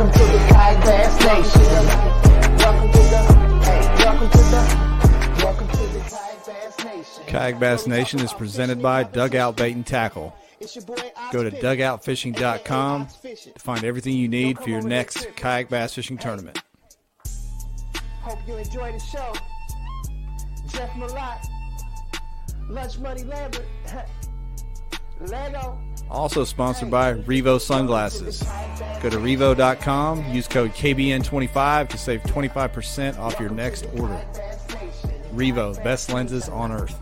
Welcome to the Kayak Bass Nation. Welcome to the, hey, welcome to the, welcome to the Kayak Bass Nation. Kayak Bass Nation is presented by Dugout Bait and Tackle. It's your boy Go to dugoutfishing.com to find everything you need for your next kayak bass fishing tournament. Hope you enjoy the show. Jeff Malott, Lunch Money Lambert, Lego. Also sponsored by Revo Sunglasses. Go to revo.com, use code KBN25 to save 25% off your next order. Revo, best lenses on earth.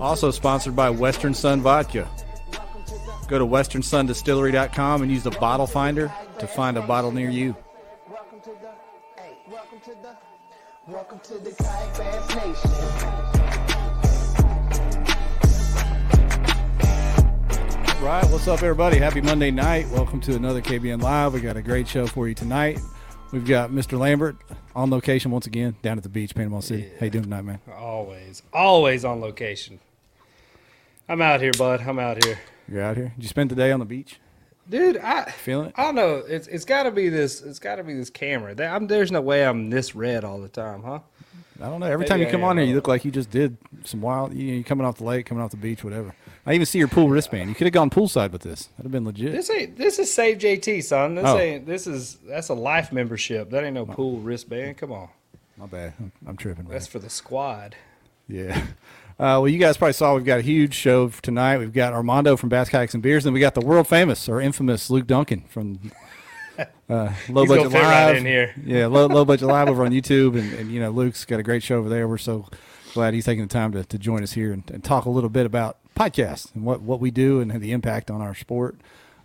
Also sponsored by Western Sun Vodka. Go to westernsundistillery.com and use the bottle finder to find a bottle near you. Welcome to the, Bass Nation. Right, what's up, everybody? Happy Monday night. Welcome to another KBN Live. We got a great show for you tonight. We've got Mr. Lambert on location once again down at the beach, Panama City. How you doing tonight, man? Always, always on location. I'm out here, bud. I'm out here, You're out here. Did you spend the day on the beach? dude. I Feeling it? I don't know. It's it's got to be this. It's got to be this camera. I'm, there's no way I'm this red all the time, huh? I don't know. Every time you Maybe come I on here, you look like you just did some wild. You know, you're coming off the lake, coming off the beach, whatever. I even see your pool wristband. You could have gone poolside with this. That'd have been legit. This ain't. This is Save JT, son. This Oh. ain't. This is that's a life membership. That ain't no pool wristband. Come on, My bad. I'm, I'm tripping. that's for the squad. Yeah. Uh, well, you guys probably saw we've got a huge show tonight. We've got Armando from Bass Kayaks and Beers, and we got the world famous or infamous Luke Duncan from uh, Low He's Budget fit right Live. in here. Yeah, low, low Budget Live over on YouTube, and, and you know Luke's got a great show over there. We're so glad he's taking the time to, to join us here and, and talk a little bit about podcasts and what what we do and the impact on our sport.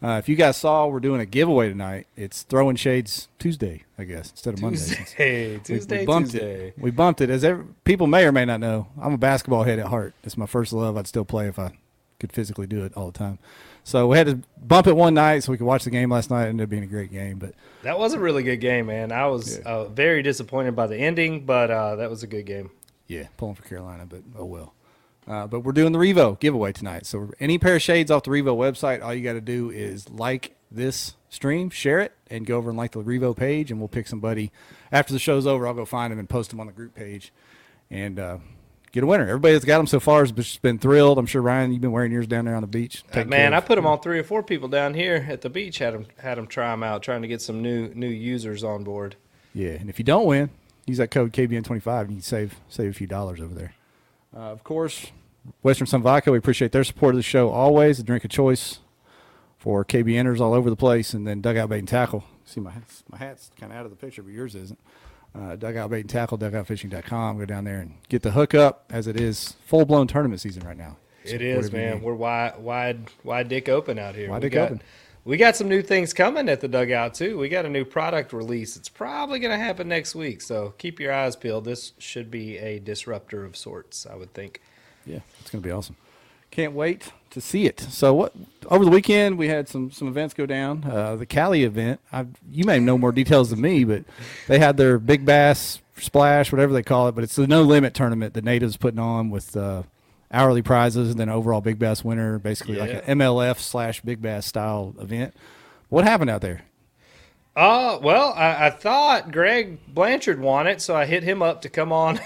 Uh, if you guys saw, we're doing a giveaway tonight. It's Throwing Shades Tuesday, I guess, instead of Monday. Tuesday, We- Tuesday, we bumped Tuesday. it. We bumped it. As every, people may or may not know, I'm a basketball head at heart. It's my first love. I'd still play if I could physically do it all the time. So we had to bump it one night so we could watch the game last night. It ended up being a great game. But That was a really good game, man. I was uh, very disappointed by the ending, but uh, that was a good game. yeah, pulling for Carolina. But oh well. Uh, but we're doing the Revo giveaway tonight. So any pair of shades off the Revo website, all you got to do is like this stream, share it, and go over and like the Revo page, and we'll pick somebody after the show's over. I'll go find them and post them on the group page, and uh, get a winner. Everybody that's got them so far has just been thrilled. I'm sure Ryan, you've been wearing yours down there on the beach. Uh, man, I put them on three or four people down here at the beach. Had them had them try them out, trying to get some new new users on board. Yeah, and if you don't win, use that code KBN25 and you can save save a few dollars over there. Uh, of course, Western Sun Vodka, we appreciate their support of the show always. A drink of choice for KB KBNers all over the place, and then Dugout Bait and Tackle. See, my hat's, my hat's kind of out of the picture, but yours isn't. Uh, Dugout Bait and Tackle, dugoutfishing.com. Go down there and get the hookup as it is full blown tournament season right now. It Support is, every man. We're wide wide wide dick open out here. Wide we dick got, open. We got some new things coming at the dugout too. We got a new product release. It's probably going to happen next week, so keep your eyes peeled. This should be a disruptor of sorts, I would think. Yeah, it's going to be awesome. Can't wait to see it. So, what over the weekend we had some some events go down. Uh, the Cali event. I, you may know more details than me, but they had their big bass splash, whatever they call it. But it's the no limit tournament the natives putting on with uh, hourly prizes and then overall big bass winner, basically like Yeah. an MLF slash big bass style event. What happened out there? Uh, well, I, I thought Greg Blanchard won it, so I hit him up to come on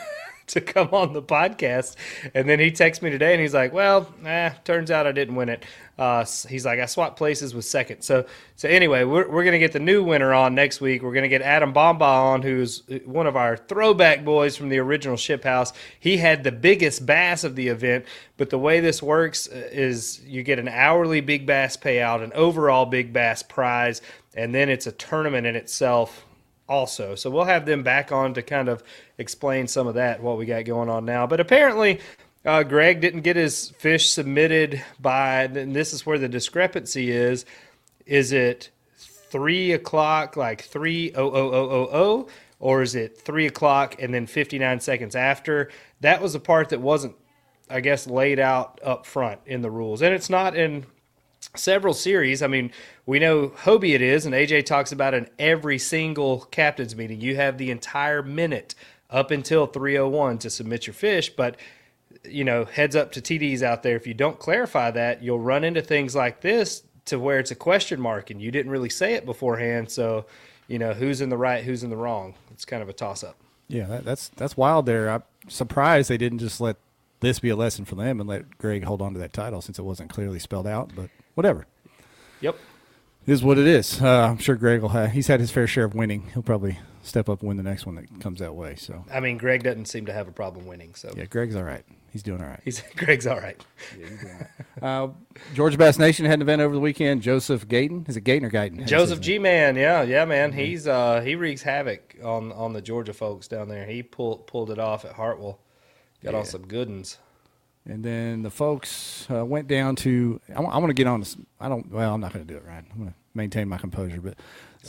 to come on the podcast, and then he texts me today, and he's like, "Well, eh, turns out I didn't win it." Uh, he's like, "I swapped places with second." So, so anyway, we're we're gonna get the new winner on next week. We're gonna get Adam Bomba on, who's one of our throwback boys from the original Ship House. He had the biggest bass of the event, but the way this works uh, is you get an hourly big bass payout, an overall big bass prize, and then it's a tournament in itself also. So we'll have them back on to kind of explain some of that, what we got going on now. But apparently, uh, Greg didn't get his fish submitted by, and this is where the discrepancy is. Is it three o'clock, like three oh oh oh oh oh, or is it three o'clock and then fifty nine seconds after? That was the part that wasn't, I guess, laid out up front in the rules, and it's not in several series. I mean, we know Hobie it is, and AJ talks about in every single captain's meeting. You have the entire minute up until 301 to submit your fish, but you know, heads up to TDs out there. If you don't clarify that, you'll run into things like this to where it's a question mark, and you didn't really say it beforehand. So, you know, who's in the right, who's in the wrong? It's kind of a toss up. Yeah, that, that's that's wild. There, I'm surprised they didn't just let this be a lesson for them and let Greg hold on to that title since it wasn't clearly spelled out. But whatever, Yep. it is what it is. Uh, I'm sure Greg will have. He's had his fair share of winning. He'll probably step up and win the next one that comes that way. So I mean, Greg doesn't seem to have a problem winning. So yeah, Greg's all right. He's doing all right. he's Greg's all right. Uh, Georgia Bass Nation had an event over the weekend. Joseph Gayton. Is it Gayton or Gayton? How do you say Joseph G man, yeah, yeah, man. He's uh he wreaks havoc on on the Georgia folks down there. He pulled pulled it off at Hartwell. Got on some good ones. And then the folks uh, went down to. I want to get on this. I don't. Well, I'm not going to do it right. I'm going to maintain my composure. But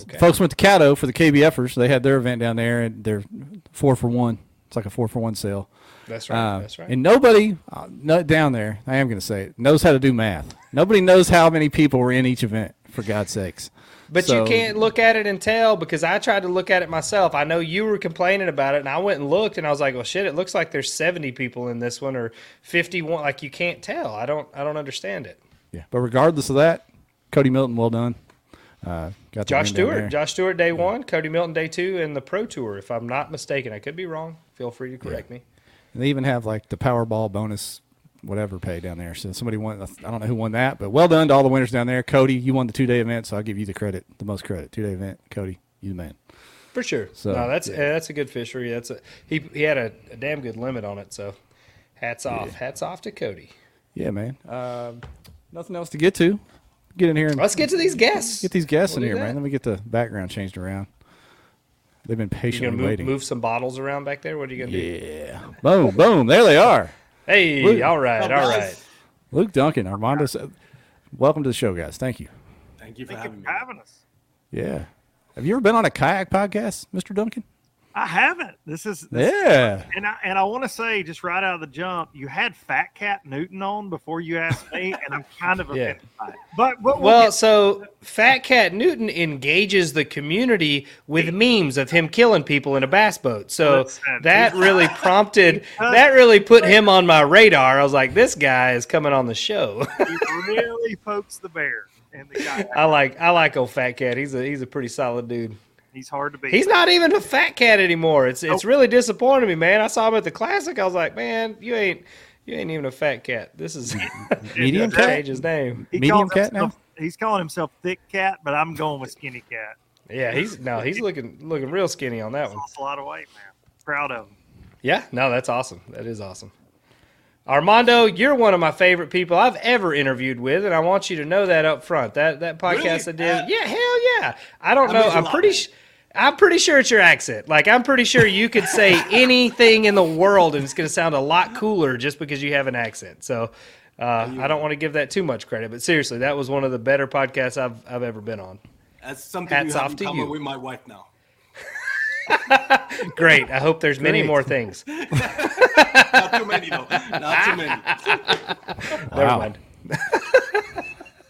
Okay. folks went to Caddo for the KBFers. They had their event down there, and they're four for one. It's like a four for one sale. That's right. Uh, that's right. And nobody uh, no, down there, I am going to say it, knows how to do math. Nobody knows how many people were in each event, for God's sakes. But So- you can't look at it and tell because I tried to look at it myself. I know you were complaining about it, and I went and looked, and I was like, "Well, shit! It looks like there's 70 people in this one, or 51. Like you can't tell. I don't. I don't understand it." Yeah. But regardless of that, Cody Milton, well done. Uh, got the Josh win down there. Stewart, Josh Stewart, day one, Cody Milton, day two, and the Pro Tour, if I'm not mistaken. I could be wrong. Feel free to correct me. And they even have like the Powerball bonus, whatever pay down there. So somebody won. I don't know who won that, but well done to all the winners down there. Cody, you won the two day event, so I'll give you the credit, the most credit. Two day event, Cody, you the man. For sure. So, no, that's yeah. that's a good fishery. That's a he. He had a, a damn good limit on it. So, hats off. Hats off to Cody. Yeah, man. Um, nothing else to get to. Get in here and Let's get to these guests. get these guests We'll in here, that. man. Let me get the background changed around. They've been patiently move, waiting. move some bottles around back there? What are you gonna do? Yeah. boom, boom. There they are. Hey, Luke. all right, all guys. right. Luke Duncan, Armando. Welcome to the show, guys. Thank you. Thank you for Thank you for me. having us. Yeah. Have you ever been on a kayak podcast, Mr. Duncan? I haven't. This is this, Yeah. and I and I want to say just right out of the jump, you had Fat Cat Newton on before you asked me, and I'm kind of Yeah. offended by it. But, but we'll Well, get- so Fat Cat Newton engages the community with memes of him killing people in a bass boat. So Listen. that really prompted, that really put him on my radar. I was like, this guy is coming on the show. he really pokes the bear, and the guy I like, I like old Fat Cat. He's a, he's a pretty solid dude. He's hard to beat. He's not even a fat cat anymore. It's it's Nope. really disappointing me, man. I saw him at the classic. I was like, man, you ain't you ain't even a fat cat. This is Medium Change cat? his name. He medium cat himself- He's calling himself Thick Cat, but I'm going with Skinny Cat. Yeah, he's no, he's looking looking real skinny on that one. Lost a lot of weight, man. Proud of him. Yeah, no, that's awesome. That is awesome. Armando, you're one of my favorite people I've ever interviewed with, and I want you to know that up front. That that podcast I did, Uh, yeah, hell yeah. I don't that know. means a I'm pretty. man. Sh- I'm pretty sure it's your accent. Like I'm pretty sure you could say anything in the world, and it's going to sound a lot cooler just because you have an accent. So. Uh, I don't want to give that too much credit, but seriously, that was one of the better podcasts I've I've ever been on. That's something Hats you off in to common you. with my wife now. Great. I hope there's many more things. Not too many though. Not too many. Never Wow. mind.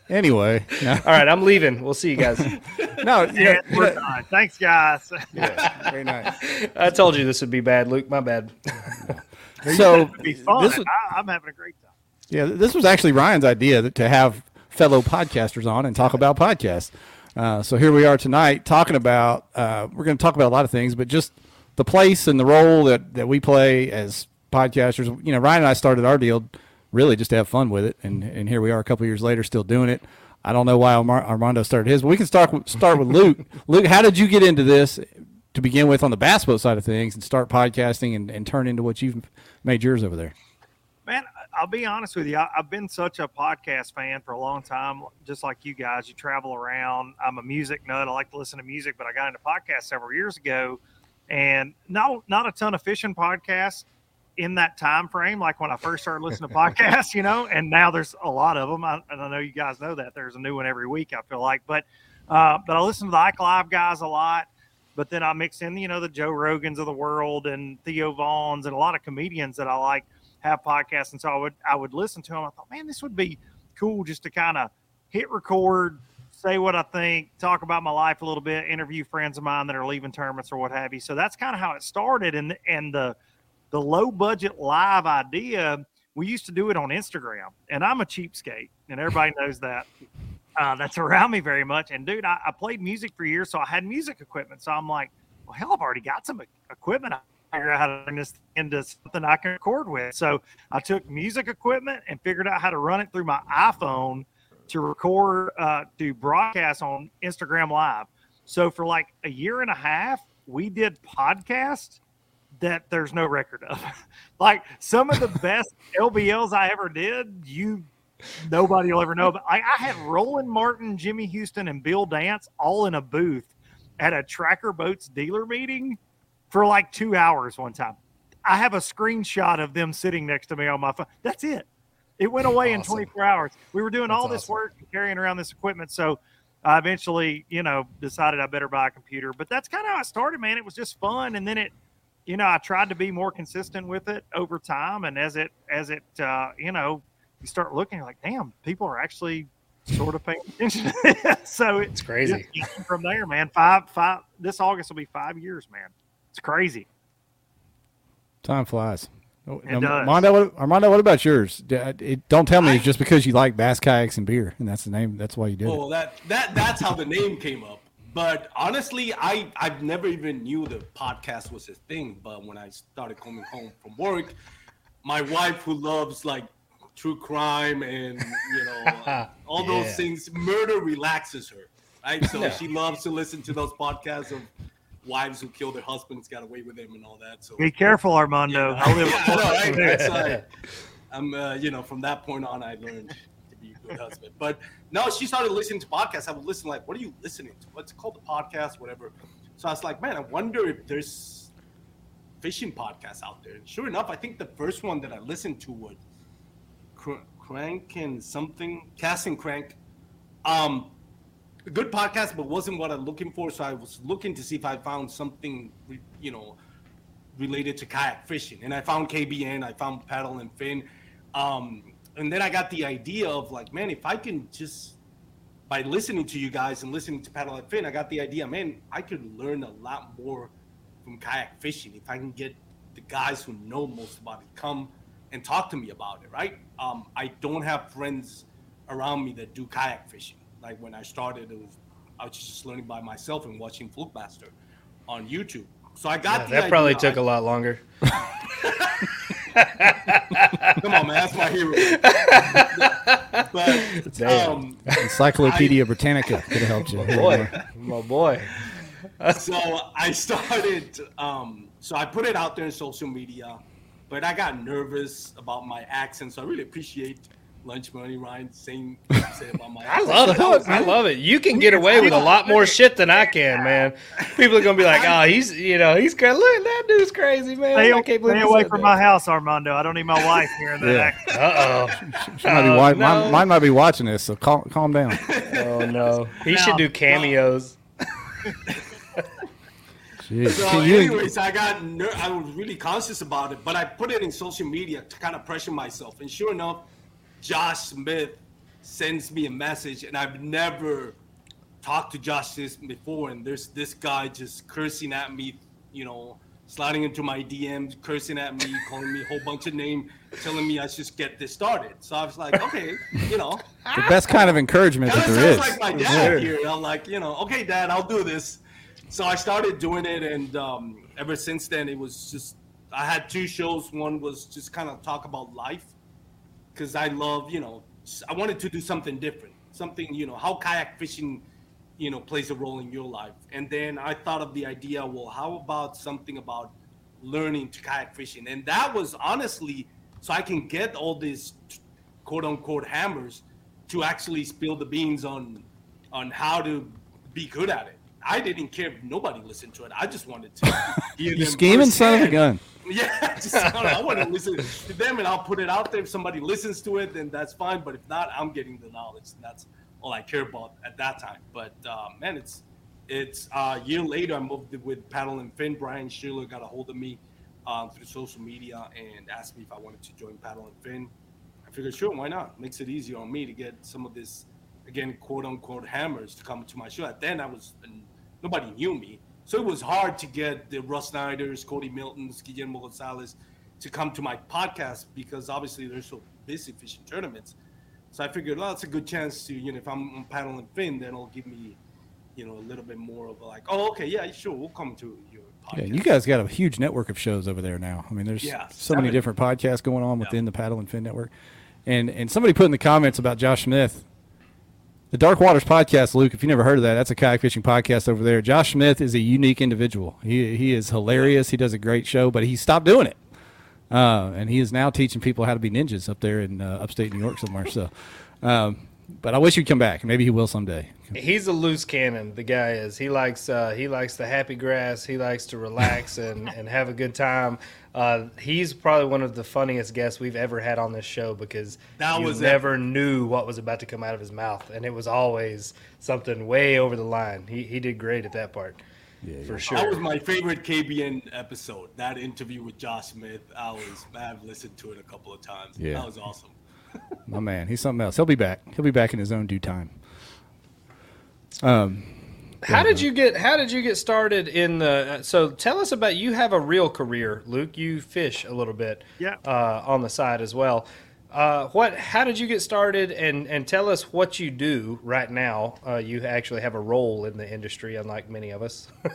Anyway, no, All right, I'm leaving. We'll see you guys. no you Yeah, we're done. Thanks, guys. very nice. I told you this would be bad, Luke. My bad. So be fun. this was, I, I'm having a great time. yeah, this was actually Ryan's idea to have fellow podcasters on and talk about podcasts. Uh, so here we are tonight talking about. Uh, we're going to talk about a lot of things, but just the place and the role that that we play as podcasters. You know, Ryan and I started our deal really just to have fun with it, and and here we are a couple years later still doing it. I don't know why Armar- Armando started his, but we can start with, start with Luke. Luke, how did you get into this to begin with on the bass boat side of things and start podcasting and, and turn into what you've made yours over there? Man, I'll be honest with you. I, I've been such a podcast fan for a long time, just like you guys. You travel around. I'm a music nut. I like to listen to music, but I got into podcasts several years ago, and not not a ton of fishing podcasts in that time frame. Like when I first started listening to podcasts, you know, and now there's a lot of them. I, and I know you guys know that there's a new one every week. I feel like, but uh, but I listen to the Ike Live guys a lot. But then I mix in, you know, the Joe Rogans of the world and Theo Vons and a lot of comedians that I like have podcasts, and so I would I would listen to them. I thought, man, this would be cool just to kind of hit record, say what I think, talk about my life a little bit, interview friends of mine that are leaving tournaments or what have you. So that's kind of how it started, and and the the low budget live idea. We used to do it on Instagram, and I'm a cheapskate, and everybody knows that. uh, that's around me very much. And dude, I, I played music for years, so I had music equipment. So I'm like, well, hell, I've already got some equipment. I figure out how to turn this into something I can record with. So I took music equipment and figured out how to run it through my iPhone to record, uh, do broadcasts on Instagram Live. So for like a year and a half, we did podcasts that there's no record of. like some of the best LBLs I ever did, you nobody will ever know. But I, I had Roland Martin, Jimmy Houston, and Bill Dance all in a booth at a Tracker Boats dealer meeting for like two hours one time. I have a screenshot of them sitting next to me on my phone. That's it. It went away in 24 hours. We were doing That's all this awesome. work carrying around this equipment. So I eventually, you know, decided I better buy a computer. But that's kind of how I started, man. It was just fun. And then it, you know, I tried to be more consistent with it over time. And as it, as it, uh, you know, you start looking like, damn, people are actually sort of paying attention. so it, It's crazy. just came from there, man. Five, five. This August will be five years, man. It's crazy. Time flies. Oh, now. Armando, what, Armando, what about yours? Uh, it- don't tell me it's just because you like bass kayaks and beer, and that's the name. That's why you did it. Oh, that that that's how the name came up. But honestly, I I've never even knew the podcast was a thing. But when I started coming home from work, my wife, who loves like true crime and you know all Yeah. those things, murder relaxes her, right? So Yeah. she loves to listen to those podcasts of wives who kill their husbands, got away with them, and all that. So Be careful, Armando. yeah, I live yeah, I know, right? It's like, I'm, uh, you know, from that point on, I learned to be a good husband. But no, she started listening to podcasts. I would listen, like, what are you listening to? What's it called? The podcast, whatever. So I was like, man, I wonder if there's fishing podcasts out there. And sure enough, I think the first one that I listened to was Cr- Crank and something, Cast and Crank. Um, good podcast, but wasn't what I'm looking for. So I was looking to see if I found something, you know, related to kayak fishing. And I found KBN, I found Paddle and Fin. Um, and then I got the idea of like, man, if I can just by listening to you guys and listening to Paddle and Fin, I got the idea, man, I could learn a lot more from kayak fishing if I can get the guys who know most about it come and talk to me about it, right? Um, I don't have friends around me that do kayak fishing. Like when I started, it was I was just learning by myself and watching Fluke Master on YouTube. So I got Yeah, that probably took a lot longer. Come on, man, that's my hero. but um, Encyclopedia Britannica could have helped you. Boy, my boy. so I started. Um, so I put it out there in social media, but I got nervous about my accent. So I really appreciate lunch money, Ryan, Same what about my I love it. I love it. You can get away with a lot more shit than I can, man. People are gonna be like, "Oh, he's, you know, he's crazy. Look, that dude's crazy, man." Stay, I can't believe stay away from that." my house, Armando. I don't need my wife hearing that. Yeah. accent. Uh She might be Oh, wa- no. mine, mine might be watching this, so calm, calm down. oh. Oh no. He should do cameos. Jeez. So, anyways, I got ner- I was really conscious about it, but I put it in social media to kind of pressure myself. And sure enough, Josh Smith sends me a message, and I've never talked to Josh this before. And there's this guy just cursing at me, you know, sliding into my DMs, cursing at me, calling me a whole bunch of names, telling me I should get this started. So I was like, okay, you know, the best kind of encouragement that there sounds is. like my dad here. I'm like, you know, okay, dad, I'll do this. So I started doing it, and um, ever since then, it was just I had two shows. One was just kind of talk about life, because I love, you know, I wanted to do something different, something, you know, how kayak fishing, you know, plays a role in your life. And then I thought of the idea, well, how about something about learning to kayak fishing? And that was honestly so I can get all these quote unquote hammers to actually spill the beans on on how to be good at it. I didn't care if nobody listened to it. I just wanted to hear You scheming son of a gun. Yeah, just, I, I want to listen to them, and I'll put it out there. If somebody listens to it, then that's fine. But if not, I'm getting the knowledge, and that's all I care about at that time. But uh, man, it's it's uh, a year later. I moved with Paddle and Fin. Brian Schiller got a hold of me um, through social media and asked me if I wanted to join Paddle and Fin. I figured, sure, why not? Makes it easier on me to get some of this, again, quote unquote hammers to come to my show. At then, I was nobody knew me, so it was hard to get the Russ Snyders, Cody Miltons, Guillermo Gonzalez to come to my podcast because obviously they're so busy fishing tournaments. So I figured, well, it's a good chance to, you know, if I'm on paddle and fin, then it'll give me, you know, a little bit more of a like, oh, okay, yeah, sure, we'll come to your podcast. Yeah, you guys got a huge network of shows over there now. I mean, there's Yeah, so many different podcasts going on within the Paddle and Fin network. And and somebody put in the comments about Josh Smith, the Dark Waters podcast. Luke, if you never heard of that, that's a kayak fishing podcast over there. Josh Smith is a unique individual. He he is hilarious. He does a great show, but he stopped doing it. Uh, and he is now teaching people how to be ninjas up there in uh, upstate New York somewhere. So, um, but I wish he'd come back. Maybe he will someday. He's a loose cannon. The guy is. He likes uh, he likes the happy grass. He likes to relax and, and have a good time. Uh, he's probably one of the funniest guests we've ever had on this show because That you was it. never knew what was about to come out of his mouth, and it was always something way over the line. He he did great at that part, for sure. That was my favorite KBN episode. That interview with Josh Smith. I was, I've listened to it a couple of times. Yeah. That was awesome. My man, he's something else. He'll be back. He'll be back in his own due time. Um, How did you get? How did you get started in the? So tell us about. You have a real career, Luke. You fish a little bit, Yeah. uh, on the side as well. Uh, what? How did you get started? And and tell us what you do right now. Uh, you actually have a role in the industry, unlike many of us.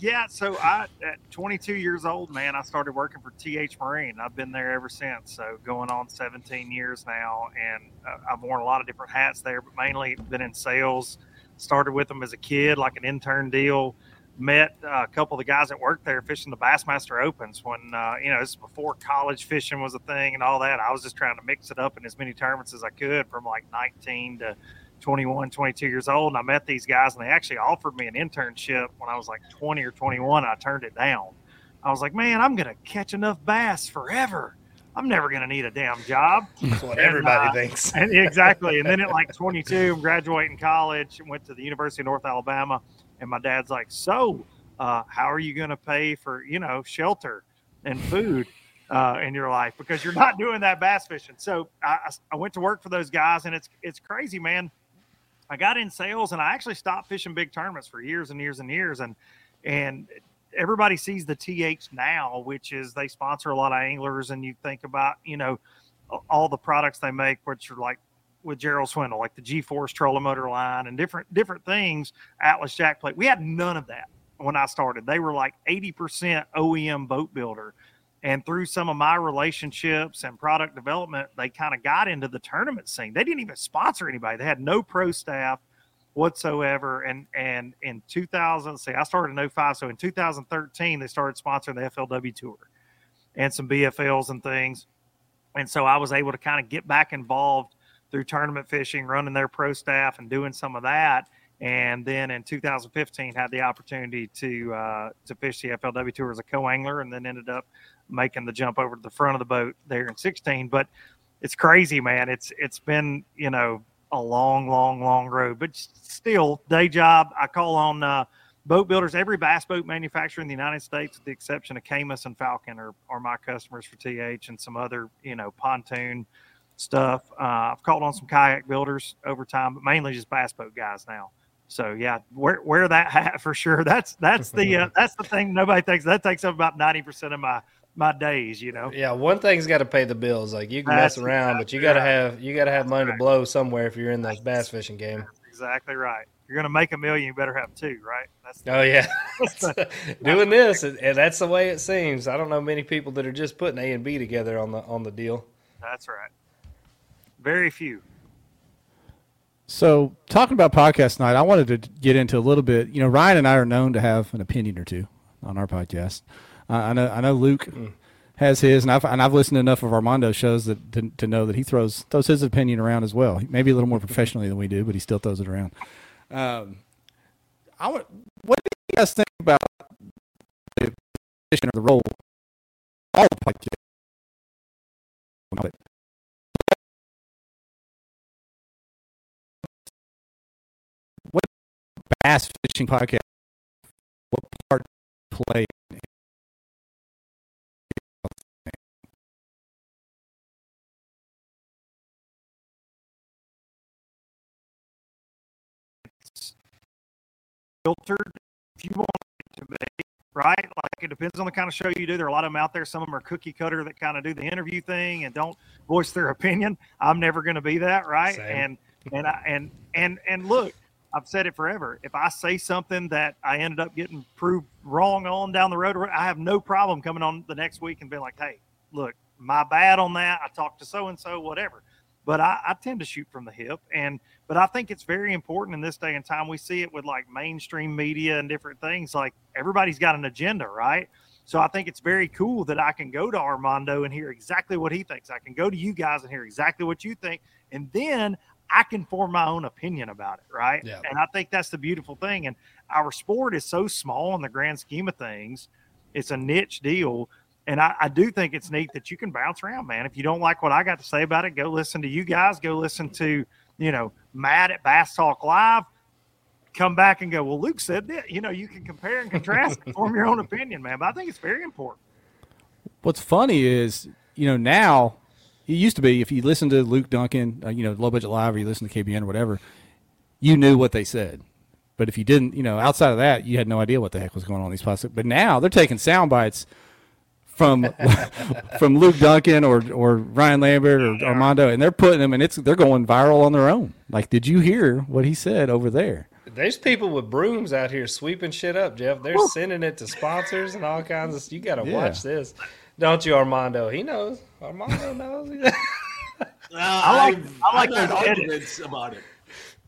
Yeah, so I at 22 years old, man, I started working for TH Marine. I've been there ever since. So going on 17 years now, and uh, I've worn a lot of different hats there, but mainly been in sales. Started with them as a kid, like an intern deal. Met uh, a couple of the guys that worked there fishing the Bassmaster Opens when uh, you know this is before college fishing was a thing and all that. I was just trying to mix it up in as many tournaments as I could from like 19 to 21, 22 years old. And I met these guys and they actually offered me an internship when I was like 20 or 21. I turned it down. I was like, man, I'm going to catch enough bass forever. I'm never going to need a damn job. That's what And, everybody uh, thinks. And exactly. And then at like 22, I'm graduating college and went to the University of North Alabama. And my dad's like, so uh, how are you going to pay for, you know, shelter and food uh, in your life? Because you're not doing that bass fishing. So I, I- went to work for those guys and it's, it's crazy, man. I got in sales and I actually stopped fishing big tournaments for years and years and years. And, and everybody sees the TH now, which is they sponsor a lot of anglers. And you think about, you know, all the products they make, which are like with Gerald Swindle, like the G-Force trolling motor line and different different things. Atlas Jack Plate. We had none of that when I started. They were like 80% OEM boat builder. And through some of my relationships and product development, they kind of got into the tournament scene. They didn't even sponsor anybody. They had no pro staff whatsoever. And and in 2000, say I started in 05, so in 2013 they started sponsoring the FLW tour and some BFLs and things. And so I was able to kind of get back involved through tournament fishing, running their pro staff and doing some of that. And then in 2015, had the opportunity to uh, to fish the FLW tour as a co-angler, and then ended up making the jump over to the front of the boat there in 16. But it's crazy, man. It's it's been you know a long, long, long road, but still day job. I call on uh, boat builders. Every bass boat manufacturer in the United States, with the exception of Caymas and Falcon, are, are my customers for TH and some other you know pontoon stuff. Uh, I've called on some kayak builders over time, but mainly just bass boat guys now. So yeah, wear wear that hat for sure. That's that's the uh, that's the thing nobody thinks that takes up about ninety percent of my my days. You know. Yeah, one thing's got to pay the bills. Like you can That's mess around, but you got to right. have you got to have money to blow somewhere if you're in the bass fishing game. That's exactly right. You're gonna make a million, you better have two, right? That's Oh yeah, doing this, and and that's the way it seems. I don't know many people that are just putting A and B together on the on the deal. that's right. Very few. So, talking about podcast night, I wanted to get into a little bit. You know, Ryan and I are known to have an opinion or two on our podcast. Uh, I know, I know Luke has his, and I've and I've listened to enough of Armando shows that to, to know that he throws throws his opinion around as well. Maybe a little more professionally than we do, but he still throws it around. Um, I want. What do you guys think about the position or the role? All podcasts. Bass fishing podcast? What part play? Filtered. If you want it to be right? Like it depends on the kind of show you do. There are a lot of them out there. Some of them are cookie cutter that kind of do the interview thing and don't voice their opinion. I'm never going to be that, right? Same. And and I, and and and look, I've said it forever. If I say something that I ended up getting proved wrong on down the road, I have no problem coming on the next week and being like, "Hey, look, my bad on that. I talked to so and so, whatever." But I, I tend to shoot from the hip, and but I think it's very important in this day and time. We see it with like mainstream media and different things. Like everybody's got an agenda, right? So I think it's very cool that I can go to Armando and hear exactly what he thinks. I can go to you guys and hear exactly what you think, and then I can form my own opinion about it, right? Yeah. And I think that's the beautiful thing. And our sport is so small in the grand scheme of things; it's a niche deal. And I, I do think it's neat that you can bounce around, man. If you don't like what I got to say about it, go listen to you guys. Go listen to, you know, Matt at Bass Talk Live. Come back and go, well, Luke said that. You know, you can compare and contrast and form your own opinion, man. But I think it's very important. What's funny is, you know, now it used to be if you listen to Luke Duncan, uh, you know, Low Budget Live, or you listen to KBN or whatever, you knew what they said. But if you didn't, you know, outside of that, you had no idea what the heck was going on in these podcasts. But now they're taking sound bites from from Luke Duncan or or Ryan Lambert or Armando, and they're putting them, and it's they're going viral on their own. Like, did you hear what he said over there? There's people with brooms out here sweeping shit up, Jeff. They're sending it to sponsors and all kinds of. You got to Yeah. watch this, don't you, Armando? He knows. Armando knows. Uh, I like- I've, like I've had those edits. arguments about it.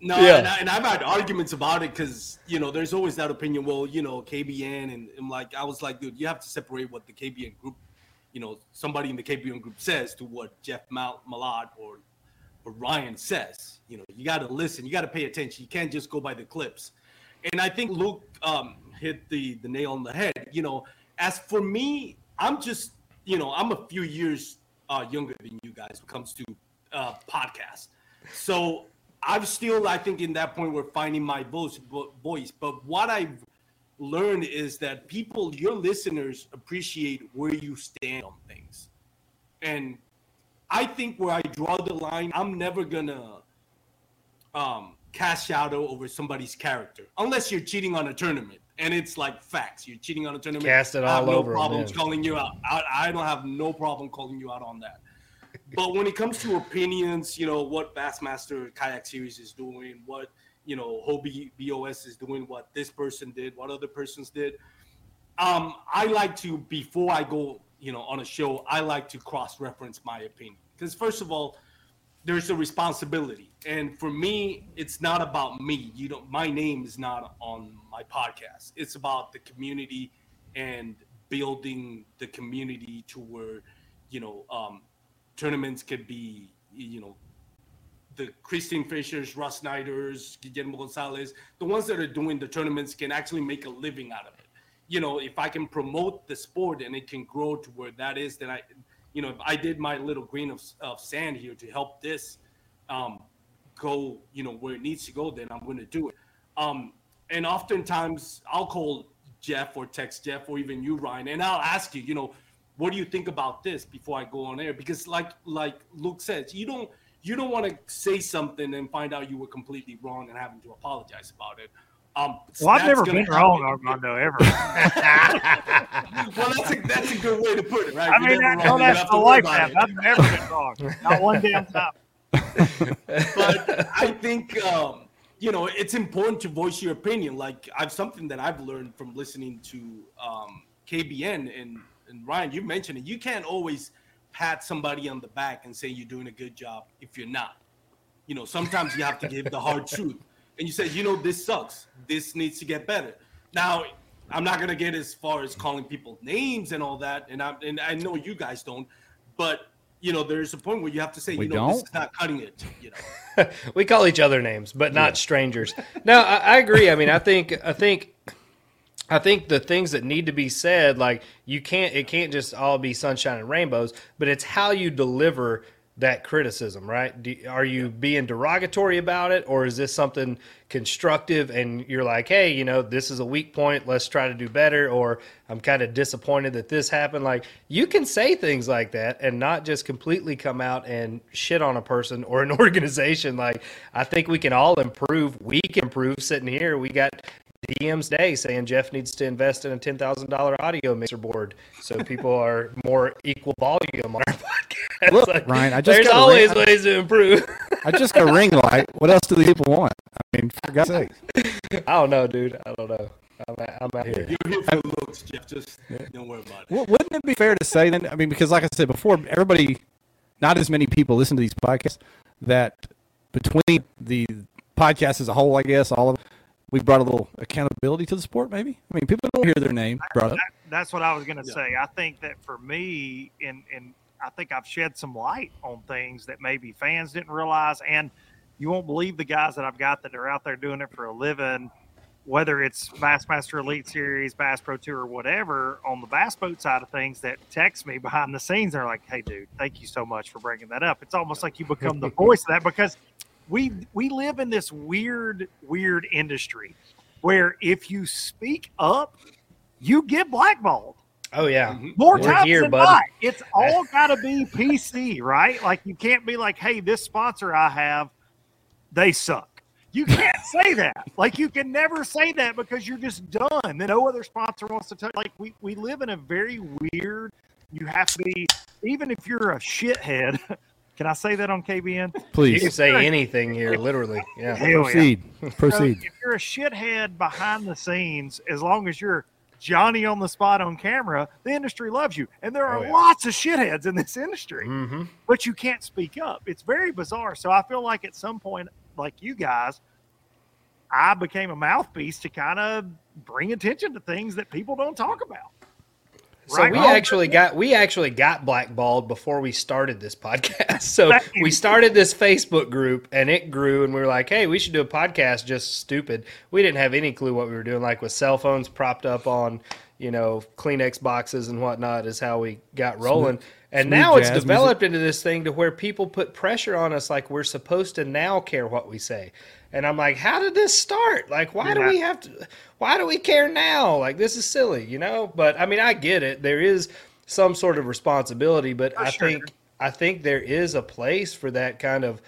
No, Yeah. and, I, and I've had arguments about it because you know there's always that opinion. Well, you know KBN, and, and like I was like, dude, you have to separate what the KBN group, you know, somebody in the KBN group says to what Jeff Mal- Malott or or Ryan says. You know, you got to listen. You got to pay attention. You can't just go by the clips. And I think Luke um, hit the the nail on the head. You know, as for me, I'm just you know I'm a few years uh, younger than you guys when it comes to uh, podcasts. So I'm still, I think, in that point where finding my voice. Voice, but what I've learned is that people, your listeners, appreciate where you stand on things, and I think where I draw the line, I'm never gonna um, cast shadow over somebody's character unless you're cheating on a tournament. And it's like facts. You're cheating on a tournament. Cast it all I have all no over 'em, problems calling you out. I, I don't have no problem calling you out on that. But when it comes to opinions, you know what Bassmaster Kayak Series is doing, what you know Hobie BOS is doing, what this person did, what other persons did. Um, I like to before I go, you know, on a show, I like to cross-reference my opinion because first of all, there's a responsibility, and for me, it's not about me. You know, my name is not on my podcast. It's about the community and building the community to where, you know, um, tournaments could be, you know, the Kristine Fischers, Russ Snyders, Guillermo Gonzalez, the ones that are doing the tournaments can actually make a living out of it. You know, if I can promote the sport and it can grow to where that is, then I, you know, if I did my little grain of, of sand here to help this um, go, you know, where it needs to go, then I'm going to do it. Um, and oftentimes I'll call Jeff or text Jeff or even you, Ryan, and I'll ask you, you know, what do you think about this before I go on air? Because like like Luke says, you don't you don't want to say something and find out you were completely wrong and having to apologize about it. Um, Well, I've never gonna been wrong, happen. Armando, ever. Well, that's a that's a good way to put it, right? I You're mean, never I wrong, know that's the life, about man. I've never been wrong. Not one damn time. but I think um, you know it's important to voice your opinion. Like I've something that I've learned from listening to um, KBN and and Ryan. You mentioned it. You can't always pat somebody on the back and say you're doing a good job if you're not. You know, sometimes you have to give the hard truth. And you said, you know, this sucks. This needs to get better. Now, I'm not gonna get as far as calling people names and all that, and I and I know you guys don't, but you know, there's a point where you have to say, We you know, this don't? is not cutting it. You know. we call each other names, but not strangers. No, I, I agree. I mean, I think I think I think the things that need to be said, like you can't, it can't just all be sunshine and rainbows, but it's how you deliver that criticism, right? Do, are you being derogatory about it, or is this something constructive? And you're like, hey, you know, this is a weak point. Let's try to do better. Or I'm kind of disappointed that this happened. Like you can say things like that and not just completely come out and shit on a person or an organization. Like I think we can all improve. We can improve sitting here. We got DMs today saying Jeff needs to invest in a ten thousand dollar audio mixer board so people are more equal volume on our podcast. Look, Ryan, I just there's got always ring- ways to improve. I just got a ring light. What else do the people want? I mean, for God's sake. I don't know, dude. I don't know. I'm out, I'm out here. You're here for the looks, Jeff. Just don't worry about it. Well, wouldn't it be fair to say then? I mean, because like I said before, everybody, not as many people listen to these podcasts. That between the podcast as a whole, I guess all of we brought a little accountability to the sport. Maybe. I mean, people don't hear their name brought up. That's what I was going to Yeah. say. I think that for me, and and I think I've shed some light on things that maybe fans didn't realize, and you won't believe the guys that I've got that are out there doing it for a living, whether it's Bassmaster Elite Series, Bass Pro Tour, or whatever. On the bass boat side of things, that text me behind the scenes, they're like, "Hey, dude, thank you so much for bringing that up." It's almost like you become the voice of that because we we live in this weird weird industry where if you speak up you get blackballed Oh yeah. Mm-hmm. more We're times here, than bud. not. It's all got to be PC, right? Like you can't be like, "Hey, this sponsor I have, they suck." You can't say that. Like you can never say that because you're just done. Then no other sponsor wants to touch. Like we we live in a very weird. You have to be even if you're a shithead. Can I say that on KBN? Please. You can say anything here, literally. Yeah. Hell yeah. proceed. So Proceed. if you're a shithead behind the scenes, as long as you're Johnny on the spot on camera, the industry loves you. And there are Oh, yeah. lots of shitheads in this industry, hmm but you can't speak up. It's very bizarre. So I feel like at some point, like you guys, I became a mouthpiece to kind of bring attention to things that people don't talk about. So Right. we Well, actually got we actually got blackballed before we started this podcast. So we started this Facebook group and it grew and we were like, "Hey, we should do a podcast just stupid." We didn't have any clue what we were doing like with cell phones propped up on, you know, Kleenex boxes and whatnot is how we got rolling. And smooth now it's developed into this thing to where people put pressure on us like we're supposed to now care what we say. And I'm like, how did this start? Like, why do we have to? Why do we care now? Like, this is silly, you know. But I mean, I get it. There is some sort of responsibility, but For I sure. think I think there is a place for that kind of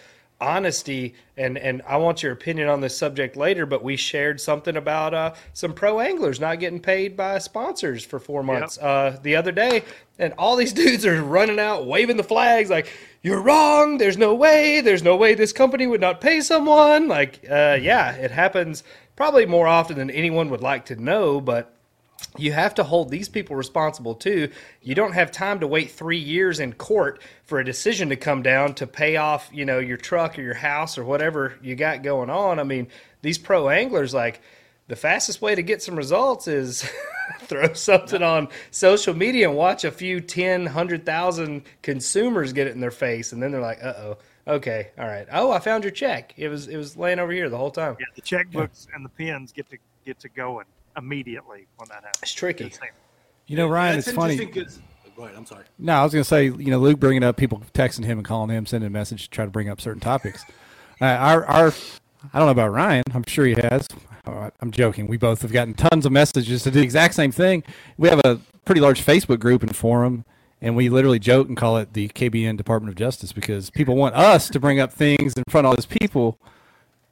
honesty. And and I want your opinion on this subject later. But we shared something about uh, some pro anglers not getting paid by sponsors for four months uh, the other day, and all these dudes are running out waving the flags like. You're wrong. There's no way. There's no way this company would not pay someone. Like, uh, yeah, it happens probably more often than anyone would like to know, but you have to hold these people responsible too. You don't have time to wait three years in court for a decision to come down to pay off, you know, your truck or your house or whatever you got going on. I mean, these pro anglers, like, the fastest way to get some results is throw something on social media and watch a few 10, 100,000 consumers get it in their face. And then they're like, uh oh, okay, all right. Oh, I found your check. It was, it was laying over here the whole time. Yeah, the checkbooks and the pens get to get to going immediately when that happens. It's tricky. It's- You know, Ryan, That's it's funny. Go ahead. I'm sorry. No, I was going to say, you know, Luke bringing up people texting him and calling him, sending a message to try to bring up certain topics. Uh, our, our, I don't know about Ryan. I'm sure he has. Uh, I'm joking. We both have gotten tons of messages to do the exact same thing. We have a pretty large Facebook group and forum, and we literally joke and call it the KBN Department of Justice because people want us to bring up things in front of all those people.